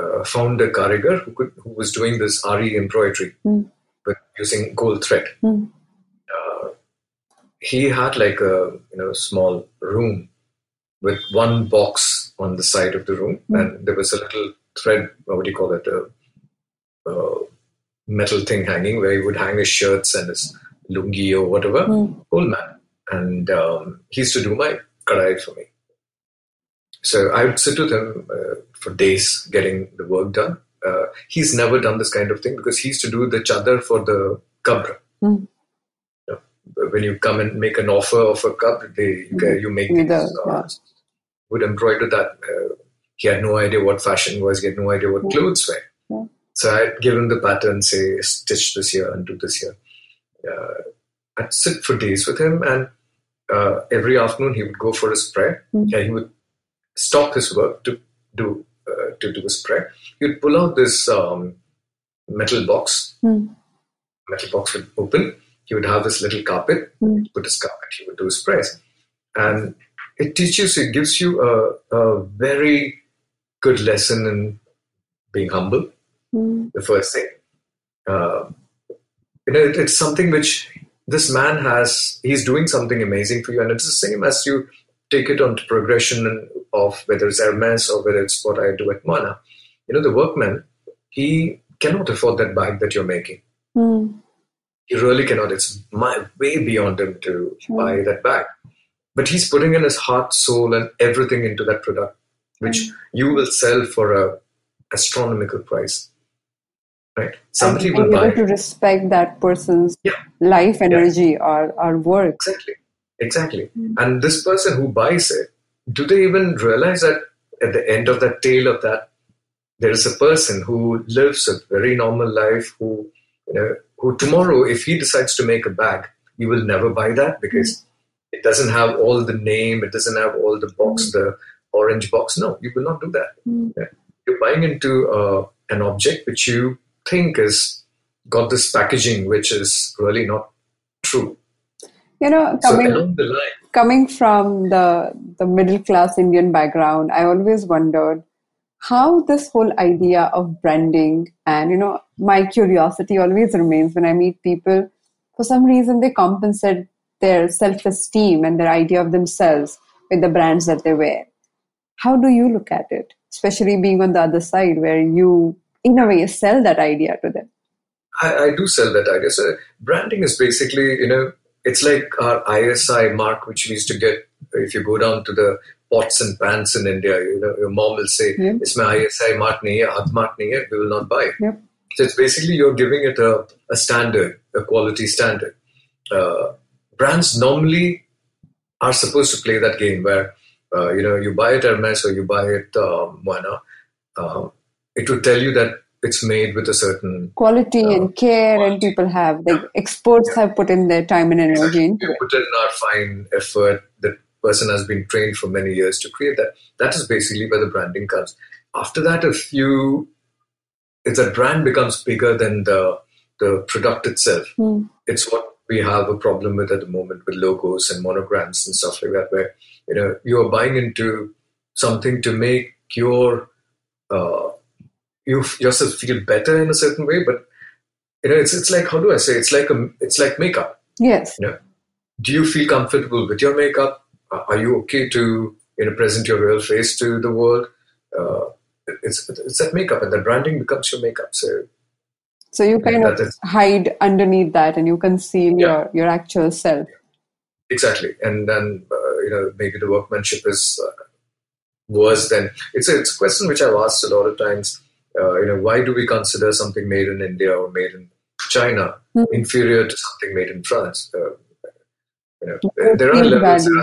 uh, found a karigar who, could, who was doing this RE embroidery Mm. with using gold thread. Mm. Uh, he had like a you know small room with one box on the side of the room, Mm. and there was a little thread. What do you call it? A, uh metal thing hanging where he would hang his shirts and his lungi or whatever. Mm. Old man, and um, he used to do my kadai for me. So I would sit with him uh, for days getting the work done. Uh, he's never done this kind of thing because he used to do the chadar for the kabra. You know, when you come and make an offer of a cup, they, you, you make With these, the- uh, yeah. would embroider that. Uh, he had no idea what fashion was. He had no idea what clothes were. Yeah. So I'd give him the pattern, say, stitch this here and do this here. Uh, I'd sit for days with him, and uh, every afternoon he would go for his prayer. Mm. Yeah, he would stop his work to do uh, to do his prayer. He would pull out this um, metal box. Hmm. Metal box would open. He would have this little carpet. Hmm. Put his carpet. He would do his prayers, and it teaches, it gives you a, a very good lesson in being humble. Mm. The first thing, uh, you know, it, it's something which this man has. He's doing something amazing for you, and it's the same as you take it on to progression of whether it's Hermes or whether it's what I do at Moynat. You know, the workman, he cannot afford that bag that you're making. Mm. He really cannot. It's my, way beyond him to Sure. buy that bag. But he's putting in his heart, soul, and everything into that product, which you will sell for a astronomical price. Right? Somebody and will be buy. to respect that person's Yeah. life, energy, or, or work. Exactly. Exactly. And this person who buys it, do they even realize that at the end of that tale of that, there is a person who lives a very normal life who, you know, who tomorrow, if he decides to make a bag, you will never buy that because it doesn't have all the name, it doesn't have all the box, the orange box. No, you will not do that. Mm. Yeah. You're buying into uh, an object which you think is got this packaging, which is really not true. You know, So coming line, coming from the the middle class Indian background, I always wondered how this whole idea of branding and you know my curiosity always remains when I meet people. For some reason, they compensate their self esteem and their idea of themselves with the brands that they wear. How do you look at it, especially being on the other side where you, in a way, sell that idea to them? I, I do sell that idea. So branding is basically, you know, it's like our ISI mark, which we used to get if you go down to the pots and pans in India. You know, your mom will say, Yeah. "It's my ISI mark nahi hai, mark nahi hai, we will not buy." it." Yep. So it's basically you're giving it a, a standard, a quality standard. Uh, brands normally are supposed to play that game where uh, you know you buy it Hermes or you buy it um, Moynat. Um, it would tell you that it's made with a certain Quality and care, and people have like experts have put in their time and energy into it. put in our fine effort. The person has been trained for many years to create that. That is basically where the branding comes. After that, if you if the brand becomes bigger than the the product itself, Hmm. it's what we have a problem with at the moment with logos and monograms and stuff like that, where you know you are buying into something to make your uh, you yourself feel better in a certain way, but you know it's it's like how do I say it's like a it's like makeup Yes. You know, do you feel comfortable with your makeup? Uh, Are you okay to you know present your real face to the world? Uh, it's it's that makeup, and the branding becomes your makeup. So So you kind of is- hide underneath that and you conceal Yeah. your, your actual self. exactly, and then uh, you know maybe the workmanship is uh, worse than it's a, it's a question which I've asked a lot of times. Uh, you know, why do we consider something made in India or made in China Hmm. inferior to something made in France? Uh, you know, there- there are levels. Value.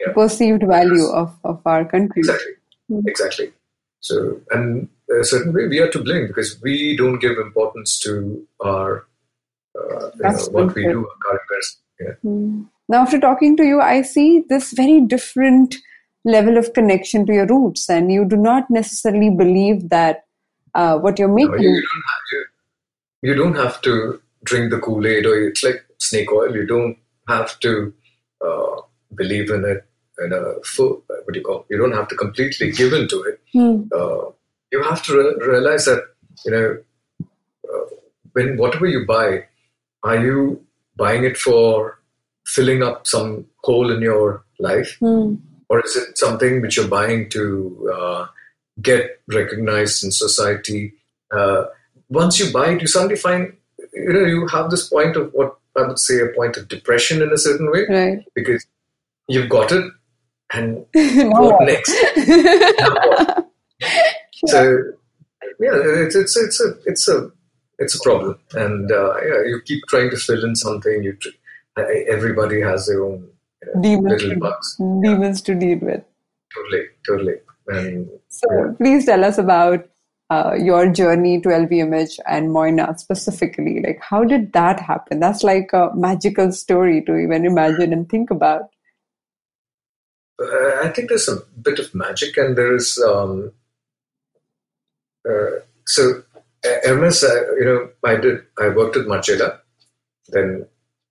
Yeah. Perceived value of, of our country. Exactly. Mm. Exactly. So, and a certain way, we are to blame because we don't give importance to our, uh, you know, what we do, our investment. Yeah. Mm. Now, after talking to you, I see this very different level of connection to your roots, and you do not necessarily believe that uh, what you're making. you, you don't have you, don't have to drink the Kool Aid, or it's like snake oil. You don't have to uh, believe in it in a full. What do you call? You don't have to completely give into it. Hmm. uh, you have to re- realize that you know uh, when whatever you buy, are you buying it for filling up some hole in your life, Hmm. or is it something which you're buying to uh, get recognized in society? Uh, once you buy it, you suddenly find you know you have this point of what I would say a point of depression in a certain way Right. because you've got it, and <laughs> what next? <laughs> What? So yeah, it's it's it's a it's a it's a problem, and uh, yeah, you keep trying to fill in something. You tr- everybody has their own you know, demons, little bugs. demons to deal with. Totally, totally. And So Yeah. please tell us about uh, your journey to LVMH and Moynat specifically. Like, how did that happen? That's like a magical story to even imagine and think about. uh, I think there's a bit of magic, and there is um, uh, so uh, Hermes. Uh, you know, I did. I worked with Margiela. Then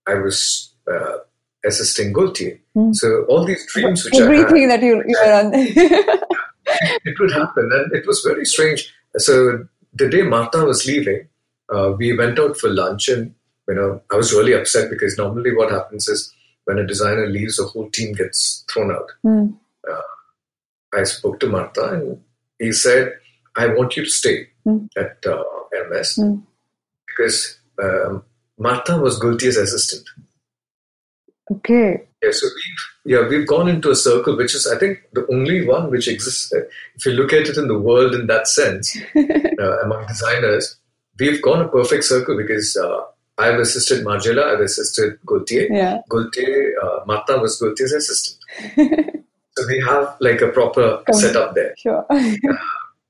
I was uh, assisting Gaultier. So all these dreams which I had, Everything that you, you were on. <laughs> <laughs> it would happen, and it was very strange. So the day Martin was leaving, uh, we went out for lunch, and you know, I was really upset because normally what happens is when a designer leaves, the whole team gets thrown out. Hmm. Uh, I spoke to Martin, and he said, "I want you to stay Hmm. at uh, Hermes Hmm. because um, Martin was Gaultier's assistant." okay. Yeah, so we've yeah we've gone into a circle which is I think the only one which exists. uh, If you look at it in the world in that sense, <laughs> uh, among designers, we've gone a perfect circle because uh, I've assisted Margiela, I've assisted Gaultier. Yeah. Gaultier, uh, Martin was Gaultier's assistant. <laughs> so we have like a proper Come- setup there. Sure. <laughs>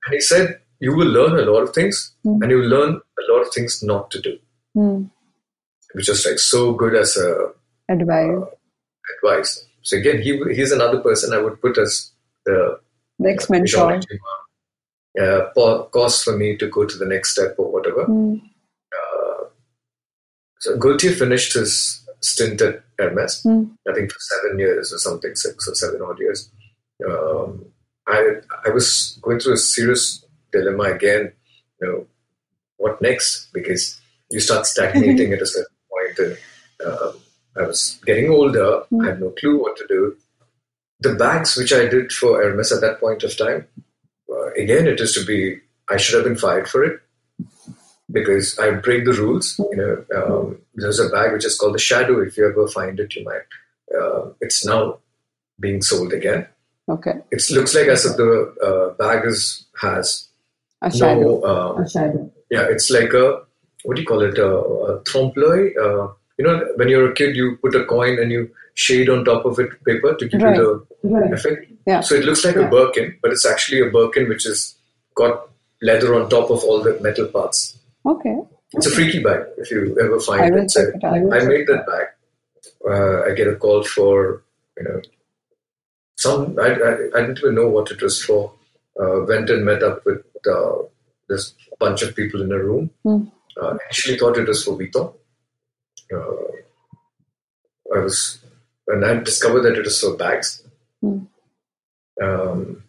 And he said, you will learn a lot of things, Mm. and you will learn a lot of things not to do, Hmm. which is like so good as a Advice. advice. So again, he he's another person I would put as the Next mentor. uh, cause for me to go to the next step or whatever. Hmm. So Gaultier finished his stint at Hermes, Hmm. I think for seven years or something, six or seven odd years. Um, I I was going through a serious dilemma again. You know, what next? Because you start stagnating <laughs> at a certain point, and um, I was getting older. I had no clue what to do. The bags which I did for Hermes at that point of time, uh, again, it is to be. I should have been fired for it because I break the rules. You know, um, there's a bag which is called the Shadow. If you ever find it, you might. Uh, it's now being sold again. Okay. It looks like as if the uh, bag is has A shadow. no. Uh, A shadow. yeah, it's like a what do you call it? A, a trompe-l'oeil. Uh, you know, when you're a kid, you put a coin and you shade on top of it paper to give Right. you the Right. effect. Yeah. So it looks like Yeah. a Birkin, but it's actually a Birkin which has got leather on top of all the metal parts. Okay. It's a freaky bag if you ever find will it. It. I I made that bag. Uh, I get a call for you know some. I, I, I didn't even know what it was for. Uh, went and met up with uh, this bunch of people in a room. Hmm. Uh, initially thought it was for Vuitton. Uh, I was, and I discovered that it was for bags. Hmm. Um,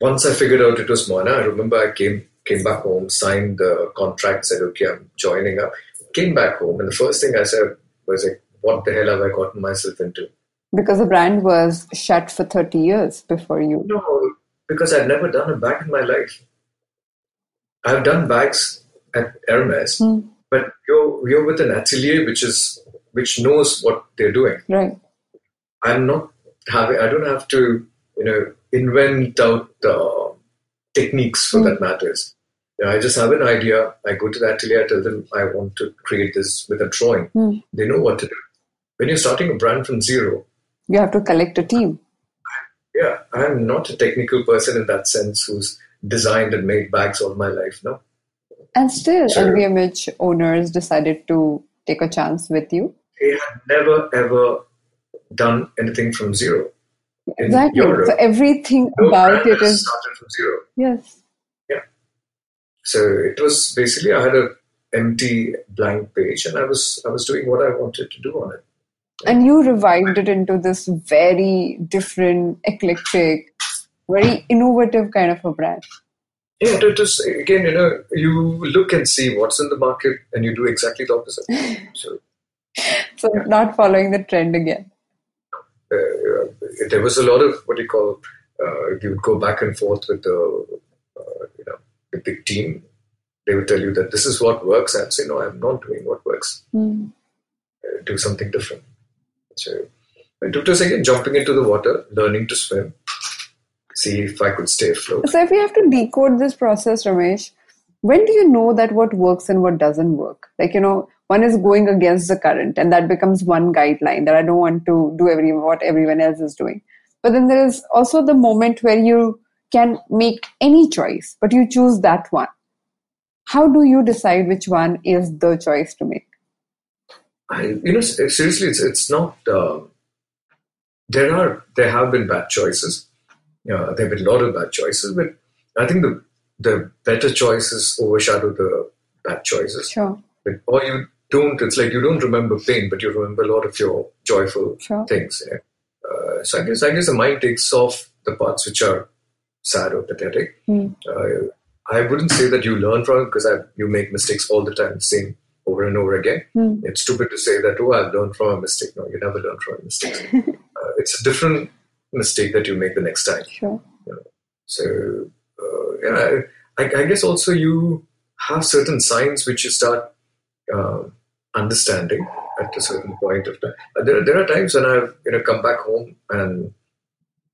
once I figured out it was Moynat, I remember I came came back home, signed the contract, said, "Okay, I'm joining up." Came back home, and the first thing I said was like, "What the hell have I gotten myself into?" Because the brand was shut for 30 years before you. No, because I'd never done a bag in my life. I've done bags at Hermes, Hmm. But you're you're with an atelier which is which knows what they're doing. Right. I'm not having. I don't have to, you know, invent out uh, techniques for Mm. that matters. You know, I just have an idea. I go to the atelier. I tell them I want to create this with a drawing. Mm. They know what to do. When you're starting a brand from zero, You have to collect a team. yeah, I'm not a technical person in that sense who's designed and made bags all my life. No, And still, Sure. LVMH owners decided to take a chance with you. they had never ever done anything from zero. Exactly. Europe, So everything no about it is started from zero. yes. Yeah. So it was basically I had a empty blank page and I was I was doing what I wanted to do on it. And you revived it into this very different, eclectic, very innovative kind of a brand. Yeah, it was again, you know, you look and see what's in the market and you do exactly the opposite. <laughs> So So not following the trend again. uh, there was a lot of what you call uh, you would go back and forth with the uh, you know the big team. They would tell you that this is what works. I'd say no, I'm not doing what works. Uh, do something different. So it was again jumping into the water, learning to swim, see if I could stay afloat. So if you have to decode this process, Ramesh, when do you know that what works and what doesn't work? Like, you know, one is going against the current and that becomes one guideline that I don't want to do every what everyone else is doing. But then there is also the moment where you can make any choice, but you choose that one. How do you decide which one is the choice to make? I, you know, seriously, it's it's not. Uh, there are there have been bad choices. Uh, there have been a lot of bad choices, but I think the the better choices overshadow the bad choices. Sure. But, or you don't. It's like you don't remember pain, but you remember a lot of your joyful Sure. things. You know? uh, so I guess I guess the mind takes off the parts which are sad or pathetic. Hmm. Uh, I wouldn't say that you learn from it because you make mistakes all the time, same over and over again. Hmm. It's stupid to say that, oh, I've learned from a mistake. No, you never learn from a mistake. <laughs> uh, it's a different mistake that you make the next time. Sure. So, uh, yeah, I, I guess also you have certain signs which you start uh, understanding at a certain point of time. Uh, There, there are times when I've you know come back home and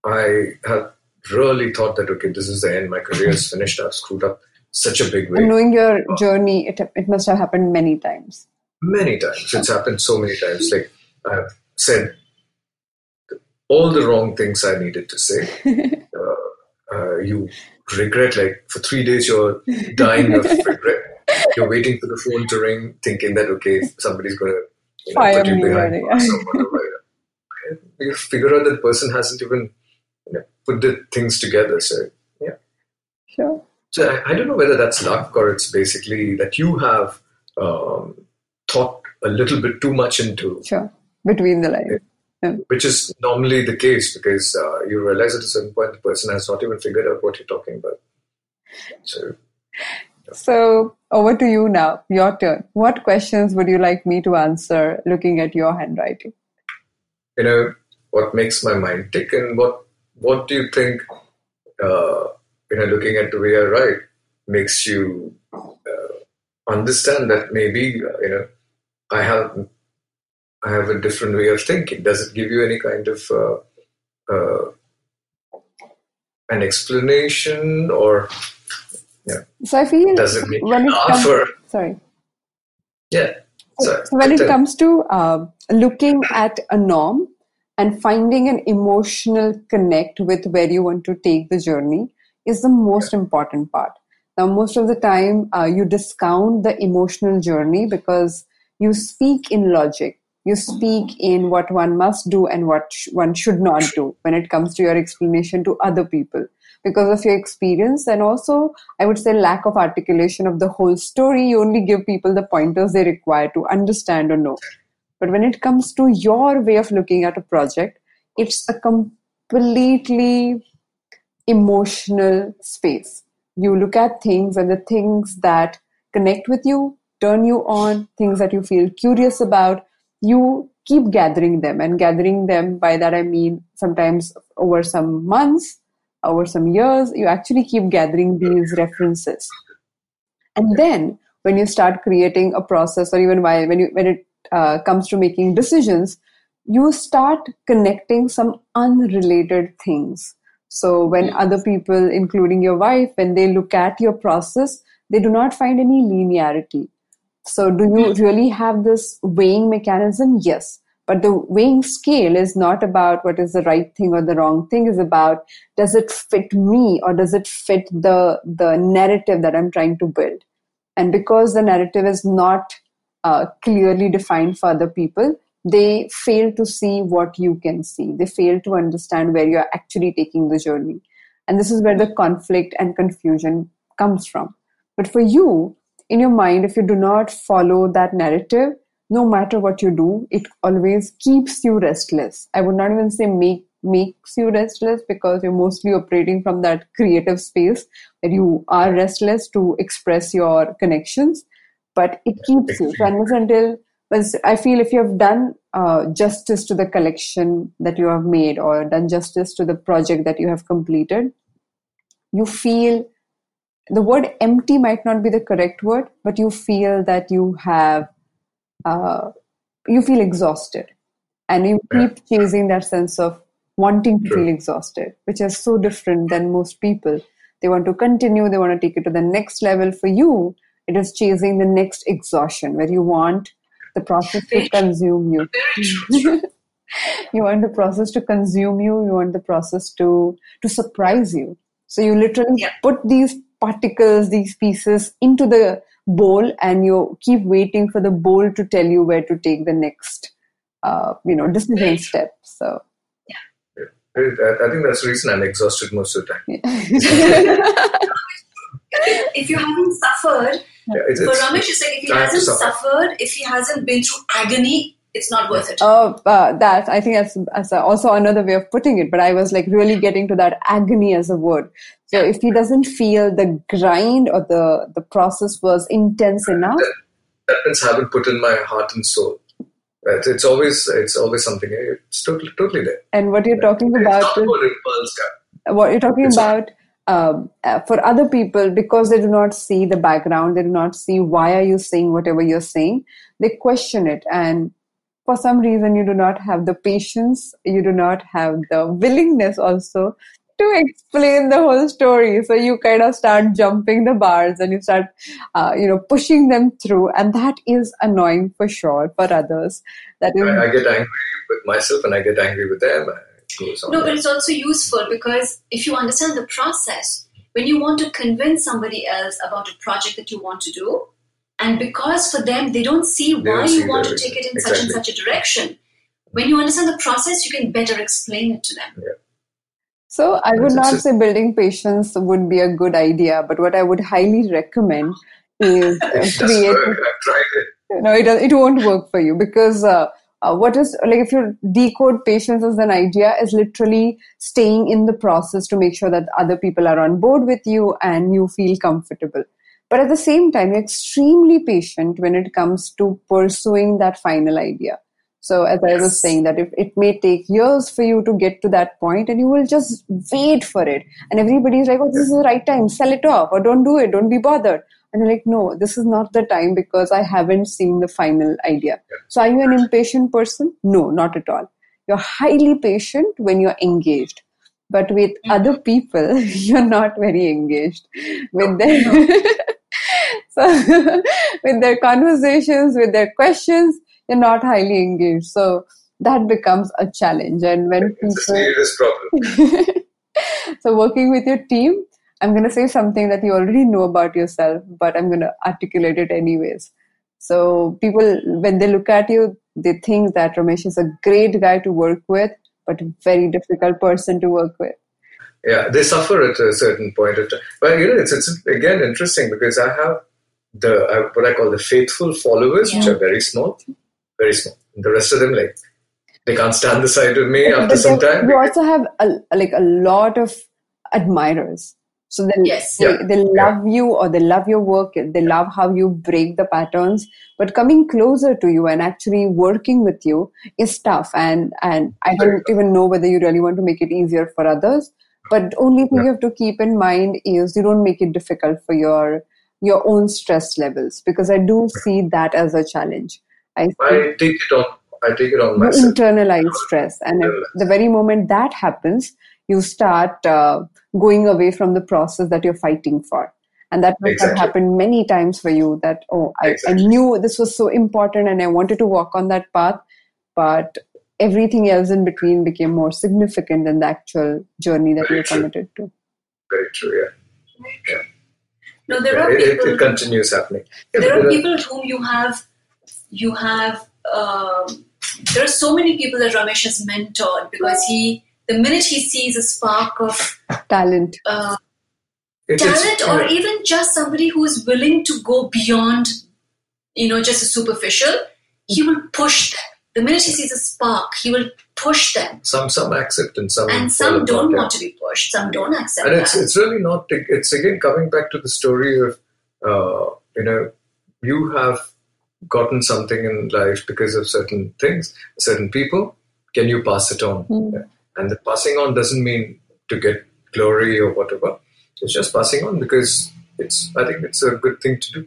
I have really thought that okay, this is the end. My career is finished. I've screwed up such a big way. And knowing your journey, it, it must have happened many times. many times. It's happened so many times. Like I've said all the wrong things I needed to say. <laughs> uh, uh, you regret, like for three days, you're dying of <laughs> regret. You're waiting for the phone to ring, thinking that okay, somebody's going to you know, Fire put you behind bars or whatever. <laughs> You figure out that person hasn't even you know, put the things together. So yeah. Sure. So I, I don't know whether that's luck or it's basically that you have um, thought a little bit too much into, Sure. Between the lines. Which is normally the case because uh, you realize at a certain point the person has not even figured out what you're talking about. So So over to you now. Your turn. What questions would you like me to answer looking at your handwriting? you know what makes my mind tick and what what do you think uh, you know looking at the way I write makes you uh, understand that maybe uh, you know I have have a different way of thinking. Does it give you any kind of uh, uh, an explanation or So I feel does it make when it comes, or sorry. yeah? So, so when it tell- comes to uh, looking at a norm and finding an emotional connect with where you want to take the journey is the most important part. Now, most of the time, uh, you discount the emotional journey because you speak in logic. You speak in what one must do and what sh- one should not do when it comes to your explanation to other people. Because of your experience and also i would say lack of articulation of the whole story you only give people the pointers they require to understand or know. But when it comes to your way of looking at a project it's a completely emotional space. You look at things and the things that connect with you turn you on things that you feel curious about you keep gathering them and gathering them by that i mean sometimes over some months over some years, you actually keep gathering these references. And then when you start creating a process, or even while when you when it uh, comes to making decisions, you start connecting some unrelated things. So when other people, including your wife, when they look at your process, they do not find any linearity. So do you really have this weighing mechanism? Yes. But the weighing scale is not about what is the right thing or the wrong thing, is about does it fit me or does it fit the the narrative that I'm trying to build? And because the narrative is not uh, clearly defined for other people, they fail to see what you can see. They fail to understand where you're actually taking the journey. And this is where the conflict and confusion comes from. But for you, in your mind, if you do not follow that narrative, no matter what you do, it always keeps you restless. I would not even say make makes you restless because you're mostly operating from that creative space where you are restless to express your connections, but it keeps you. So unless until I feel if you have done uh, justice to the collection that you have made or done justice to the project that you have completed, you feel the word empty might not be the correct word, but you feel that you have uh, you feel exhausted. And you keep chasing that sense of wanting to True. feel exhausted which is so different than most people. They want to continue they want to take it to the next level. For you it is chasing the next exhaustion where you want the process to consume you. <laughs> You want the process to consume you you want the process to to surprise you. So you literally Yeah. put these particles these pieces into the bowl and you keep waiting for the bowl to tell you where to take the next uh, you know decision step so I, I think that's the reason I'm exhausted most of the time. <laughs> if you haven't suffered, Yeah, it's, For it's, Ramesh, it's like if he I have to hasn't suffer. suffered, if he hasn't been through agony, it's not worth it. Oh, uh, that I think that's, that's also another way of putting it. But I was like really getting to that agony as a word. So if he doesn't feel the grind or the the process was intense enough, that, that means I haven't put in my heart and soul. Right? It's always it's always something. It's totally totally there. and what you're talking It's about, not about impulse, guy. what you're talking It's- about um, uh, for other people because they do not see the background, they do not see why are you saying whatever you're saying. They question it, and for some reason, you do not have the patience, you do not have the willingness also to explain the whole story. So you kind of start jumping the bars and you start, uh, you know, pushing them through, and that is annoying for sure for others. That is I, I get angry with myself and I get angry with them. and It goes on. No, but it's also useful because if you understand the process, when you want to convince somebody else about a project that you want to do, and because for them they don't see They why don't you want the- to take it in such and such a direction, when you understand the process, you can better explain it to them. So I would not say building patience would be a good idea, but what I would highly recommend is <laughs> It doesn't create. I've tried it. No, it does, it won't work for you because uh, uh, what is like if you decode patience as an idea is literally staying in the process to make sure that other people are on board with you and you feel comfortable. But at the same time, you're extremely patient when it comes to pursuing that final idea. So as I was saying that if it may take years for you to get to that point and you will just wait for it and everybody's like, oh, this is the right time, sell it off or don't do it, don't be bothered. And you're like, no, this is not the time because I haven't seen the final idea. So are you an impatient person? No, not at all. You're highly patient when you're engaged. But with hmm. other people, <laughs> you're not very engaged with their <laughs> so <laughs> with their conversations, with their questions, you're not highly engaged. So that becomes a challenge. And when It's a people serious problem. so working with your team i'm going to say something that you already know about yourself but i'm going to articulate it anyways so people when they look at you they think that ramesh is a great guy to work with but a very difficult person to work with Yeah, they suffer at a certain point of time. But you know, it's, it's again interesting because I have the uh, what I call the faithful followers, which are very small, very small. And the rest of them, like, they can't stand the sight of me after but some time. you also have a, like a lot of admirers so they, Yes. they, Yeah. they love you or they love your work they love how you break the patterns but coming closer to you and actually working with you is tough and and i don't even know whether you really want to make it easier for others but only thing Yeah. you have to keep in mind is you don't make it difficult for your your own stress levels because i do see that as a challenge i I take it on. I take it on myself. internalized stress and at the very moment that happens you start uh, going away from the process that you're fighting for and that must have happened many times for you that oh I, I knew this was so important and i wanted to walk on that path but everything else in between became more significant than the actual journey that Very you're true. committed to Very true. Yeah. yeah. No, there are It, it, people. it continues happening. Yeah, there but are people whom you have you have um, there are so many people that ramesh has mentored because he the minute he sees a spark of talent. uh, it- talent or yeah. even just somebody who is willing to go beyond you know just a superficial he will push them. The minute he sees a spark he will push them. Some some accept and some and some don't want to be pushed some don't accept and it's that. it's really not it's again coming back to the story of uh, you know you have gotten something in life because of certain things certain people. Can you pass it on? Hmm. And the passing on doesn't mean to get glory or whatever. It's just passing on because it's i think it's a good thing to do.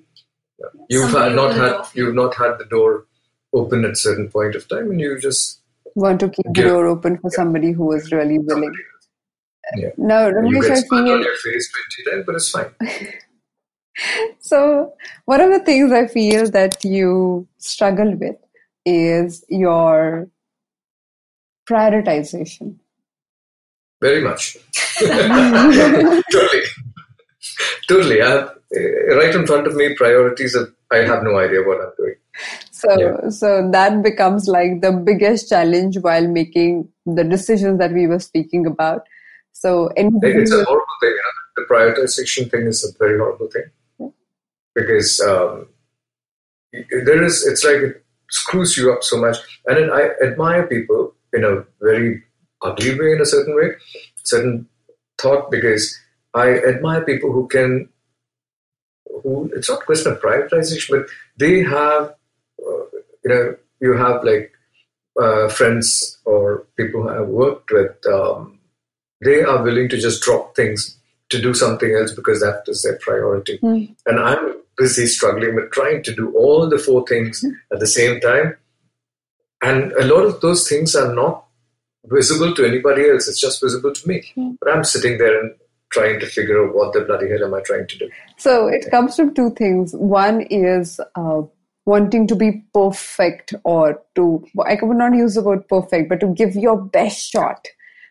You've Somebody had not had you've not had the door open at certain point of time and you just want to keep the door open for somebody who is really willing. Yeah. now you ramesh get i smile feel on your face 20 times but it's fine. <laughs> So, one of the things I feel that you struggle with is your prioritization. Very much. <laughs> totally. Totally. I have, uh, right in front of me, priorities I have no idea what I'm doing. So, Yeah. so that becomes like the biggest challenge while making the decisions that we were speaking about. So, It's a horrible thing. You know? The prioritization thing is a very horrible thing. because um, there is it's like it screws you up so much. And then I admire people in a very ugly way, in a certain way, certain thought, because I admire people who can, who it's not a question of privatization, but they have, uh, you know, you have like uh, friends or people I have worked with, um, they are willing to just drop things to do something else because that is their priority. Mm. And I'm busy struggling with trying to do all the four things at the same time. And a lot of those things are not visible to anybody else. It's just visible to me. Mm. But I'm sitting there and trying to figure out what the bloody hell am I trying to do. So it comes from two things. One is uh, wanting to be perfect, or to, I would not use the word perfect, but to give your best shot,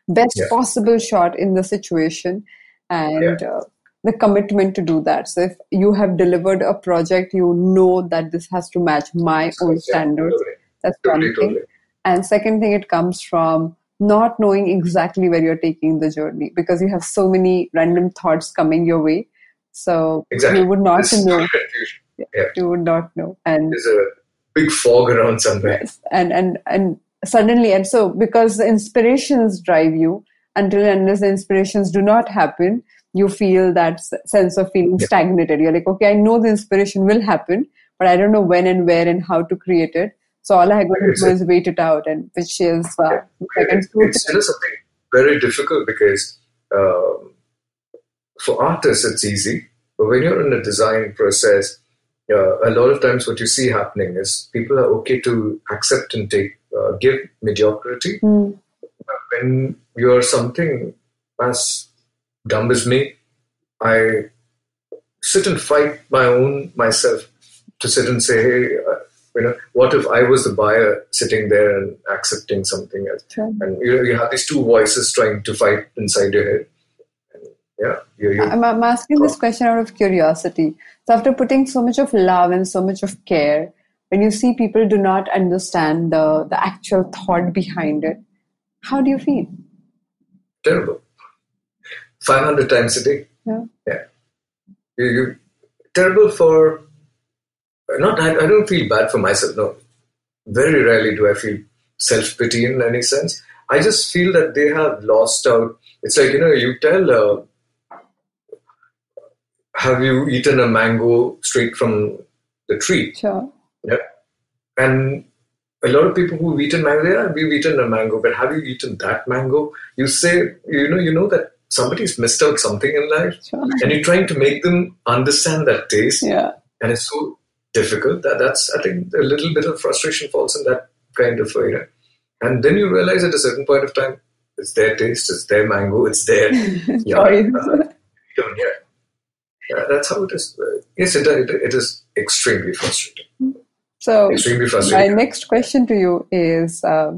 best Yeah. possible shot in the situation, and uh, the commitment to do that. So if you have delivered a project, you know that this has to match my own standards. That's one Totally, thing. totally. And second thing, it comes from not knowing exactly where you're taking the journey because you have so many random thoughts coming your way. So Exactly. you would not This know. <laughs> confusion. Yeah. You would not know. And There's a big fog around somewhere. yes, and and and suddenly, and so because the inspirations drive you, until and unless the inspirations do not happen, you feel that sense of feeling Yeah. stagnated. You're like, okay, I know the inspiration will happen, but I don't know when and where and how to create it. So all I got to do a- is wait it out, and which is uh, I can It's, you know, something very difficult because um, for artists it's easy, but when you're in the design process, uh, a lot of times what you see happening is people are okay to accept and take uh, give mediocrity. Mm, when you're something as dumb as me, I sit and fight my own myself to sit and say, hey, you know, uh, what if I was the buyer sitting there and accepting something else? sure. And you know, you have these two voices trying to fight inside your head. And yeah, you, you, I'm, I'm asking this question out of curiosity. So, after putting so much of love and so much of care, when you see people do not understand the, the actual thought behind it, how do you feel? terrible. 500 times a day. Yeah. Yeah. You, you terrible for not I, I don't feel bad for myself. No. Very rarely do i feel self-pity in any sense. I just feel that they have lost out. It's like you know you tell uh, have you eaten a mango straight from the tree? Sure. yeah and a lot of people who've eaten mango yeah we've eaten a mango but have you eaten that mango? You say you know you know that somebody's missed out something in life. Sure. and you're trying to make them understand that taste. Yeah. and it's so difficult that that's i think a little bit of frustration falls in that kind of you know and then you realize at a certain point of time it's their taste it's their mango it's their <laughs> yeah, uh, <laughs> don't hear. Yeah, that's how it is. Yes, it, it, it is extremely frustrating. So, Extremely frustrating. my next question to you is uh,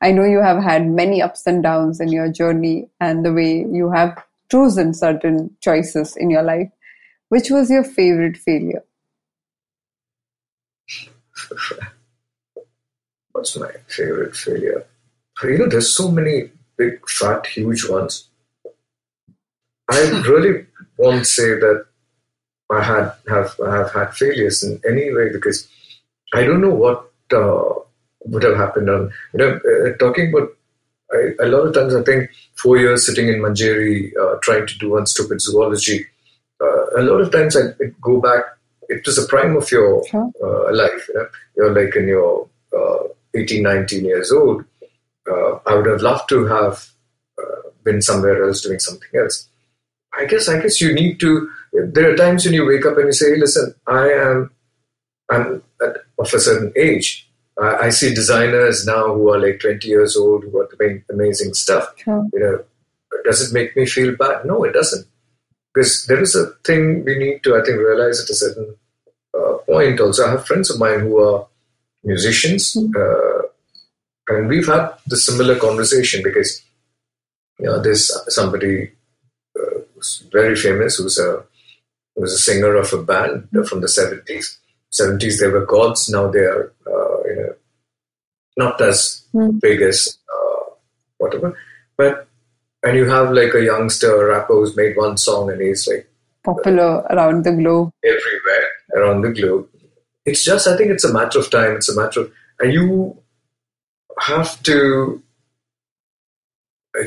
I know you have had many ups and downs in your journey and the way you have chosen certain choices in your life. Which was your favorite failure? <laughs> What's my favorite failure? You know, there's so many big, fat, huge ones. I <laughs> really won't say that I had have have had failures in any way because I don't know what uh, would have happened. On you know, uh, talking about I, a lot of times, I think four years sitting in Manjeri uh, trying to do one stupid zoology. Uh, a lot of times, I I go back. It was the prime of your Sure. uh, life. You know, you're like in your uh, 18, 19 years old. Uh, I would have loved to have uh, been somewhere else doing something else. I guess I guess you need to. There are times when you wake up and you say, "Listen, I am, I'm at, of a certain age. I, I see designers now who are like 20 years old who are doing amazing stuff. Sure. You know, does it make me feel bad? No, it doesn't. Because there is a thing we need to, I think, realize at a certain uh, point. Also, I have friends of mine who are musicians, uh, and we've had the similar conversation because you know there's somebody uh, who's very famous who's a who's a singer of a band from the 70s 70s they were gods. Now they are uh, you know not as Mm. big as uh, whatever. But and you have like a youngster rapper who's made one song and he's like Popular around the globe. everywhere around the globe. It's just, I think it's a matter of time. It's a matter of, and you have to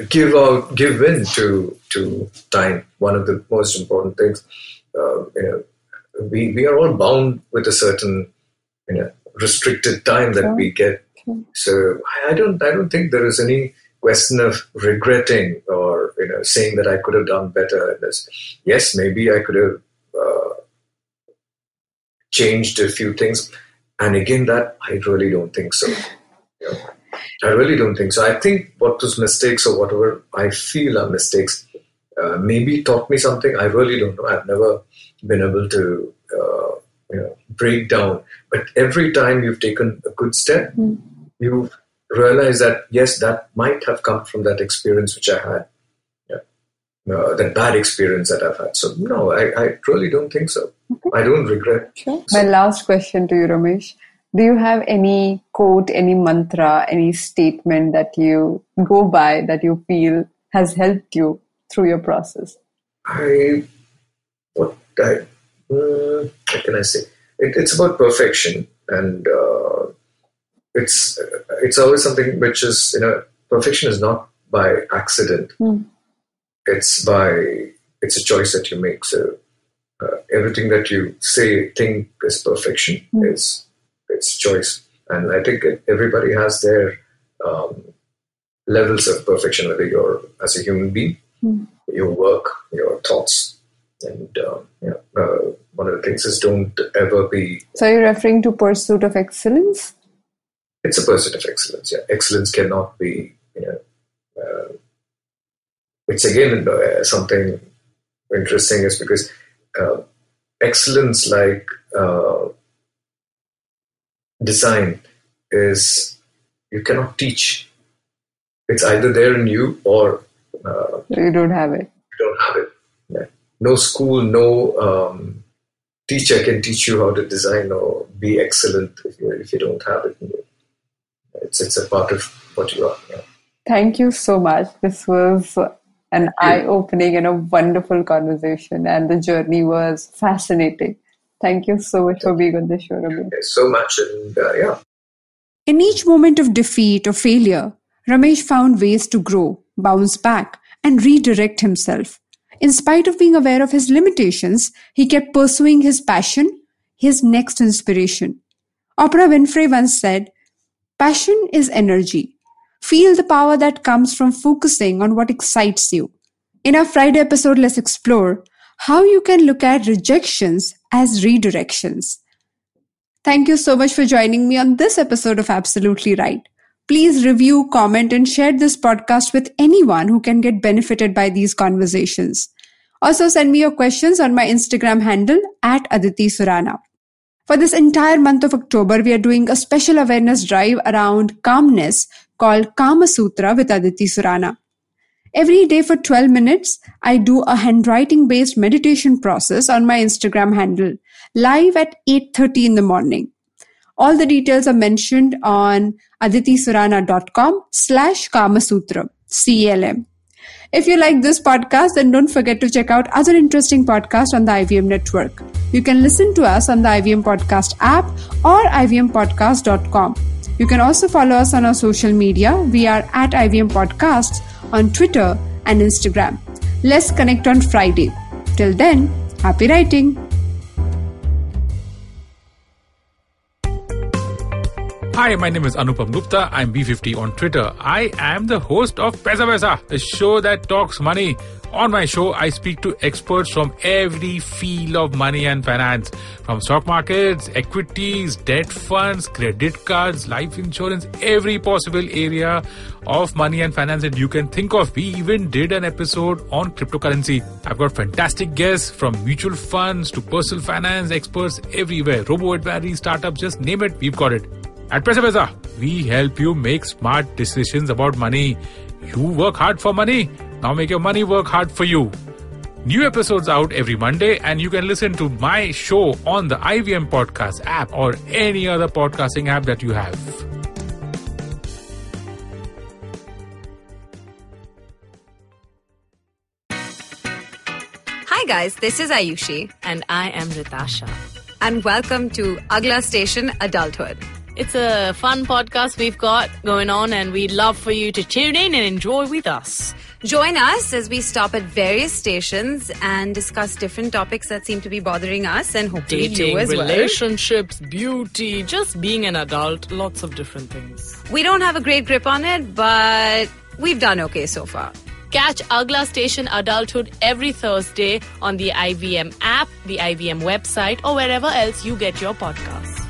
give out, give in to to time. One of the most important things. Uh, you know, we we are all bound with a certain you know restricted time that we get. So I I don't I don't think there is any question of regretting or you know saying that I could have done better. this. Yes, maybe I could have uh, changed a few things, and again, that I really don't think so. <laughs> You know, I really don't think so. I think what those mistakes or whatever I feel are mistakes uh, maybe taught me something. I really don't know. I've never been able to uh, you know break down. But every time you've taken a good step, you realize that yes, that might have come from that experience which I had. Yeah. Uh, that bad experience that I've had. So no, I, I really don't think so. I don't regret. Sure. My last question to you, Ramesh. Do you have any quote, any mantra, any statement that you go by that you feel has helped you through your process? I what I mm, what can I say? It, it's about perfection, and uh, it's it's always something which is you know perfection is not by accident. Hmm. It's by it's a choice that you make. So uh, everything that you say think is perfection is it's choice, and I think everybody has their um, levels of perfection, whether you're as a human being your work, your thoughts, and um, yeah, uh, one of the things is don't ever be. So you're referring to pursuit of excellence? It's a pursuit of excellence. Yeah, excellence cannot be. You know, uh, it's again uh, something interesting is because uh, excellence, like uh, design, is you cannot teach. It's either there in you or uh, You don't have it. you don't have it. Yeah. No school, no um, teacher can teach you how to design or be excellent if you, if you don't have it. in you. It's it's a part of what you are. Yeah. Thank you so much. This was an eye opening and a wonderful conversation, and the journey was fascinating. Thank you so much for being on the show, Ramesh. There's so much, and uh, yeah, In each moment of defeat or failure, Ramesh found ways to grow, bounce back, and redirect himself. In spite of being aware of his limitations, he kept pursuing his passion, his next inspiration. Oprah Winfrey once said, Passion is energy. Feel the power that comes from focusing on what excites you. In our Friday episode, let's explore how you can look at rejections as redirections. Thank you so much for joining me on this episode of Absolutely Write. Please review, comment, and share this podcast with anyone who can get benefited by these conversations. Also, send me your questions on my Instagram handle at Aditi Surana. For this entire month of October, we are doing a special awareness drive around calmness called Kama Sutra with Aditi Surana. Every day for 12 minutes, I do a handwriting based meditation process on my Instagram handle live at 8:30 in the morning. All the details are mentioned on aditisurana.com slash Kamasutra, CLM. If you like this podcast, then don't forget to check out other interesting podcasts on the IVM network. You can listen to us on the IVM Podcast app or ivmpodcast.com. You can also follow us on our social media. We are at IVM Podcasts on Twitter and Instagram. Let's connect on Friday. Till then, happy writing. Hi, my name is Anupam Gupta. I'm B50 on Twitter. I am the host of Paisa Vaisa, the show that talks money. On my show, I speak to experts from every field of money and finance, from stock markets, equities, debt funds, credit cards, life insurance, every possible area of money and finance that you can think of. We even did an episode on cryptocurrency. I've got fantastic guests from mutual funds to personal finance experts everywhere. Robo advisory, startups, just name it, we've got it. At Paisa Vaisa, we help you make smart decisions about money. You work hard for money. Now make your money work hard for you. New episodes out every Monday, and you can listen to my show on the IVM Podcast app or any other podcasting app that you have. Hi guys, this is Ayushi. And I am Ritasha. and welcome to Agla Station Adulthood. It's a fun podcast we've got going on, and we'd love for you to tune in and enjoy with us. Join us as we stop at various stations and discuss different topics that seem to be bothering us and hopefully Dating, you as well. relationships, beauty, just being an adult, lots of different things. We don't have a great grip on it, but we've done okay so far. Catch Agla Station Adulthood every Thursday on the IVM app, the IVM website, or wherever else you get your podcasts.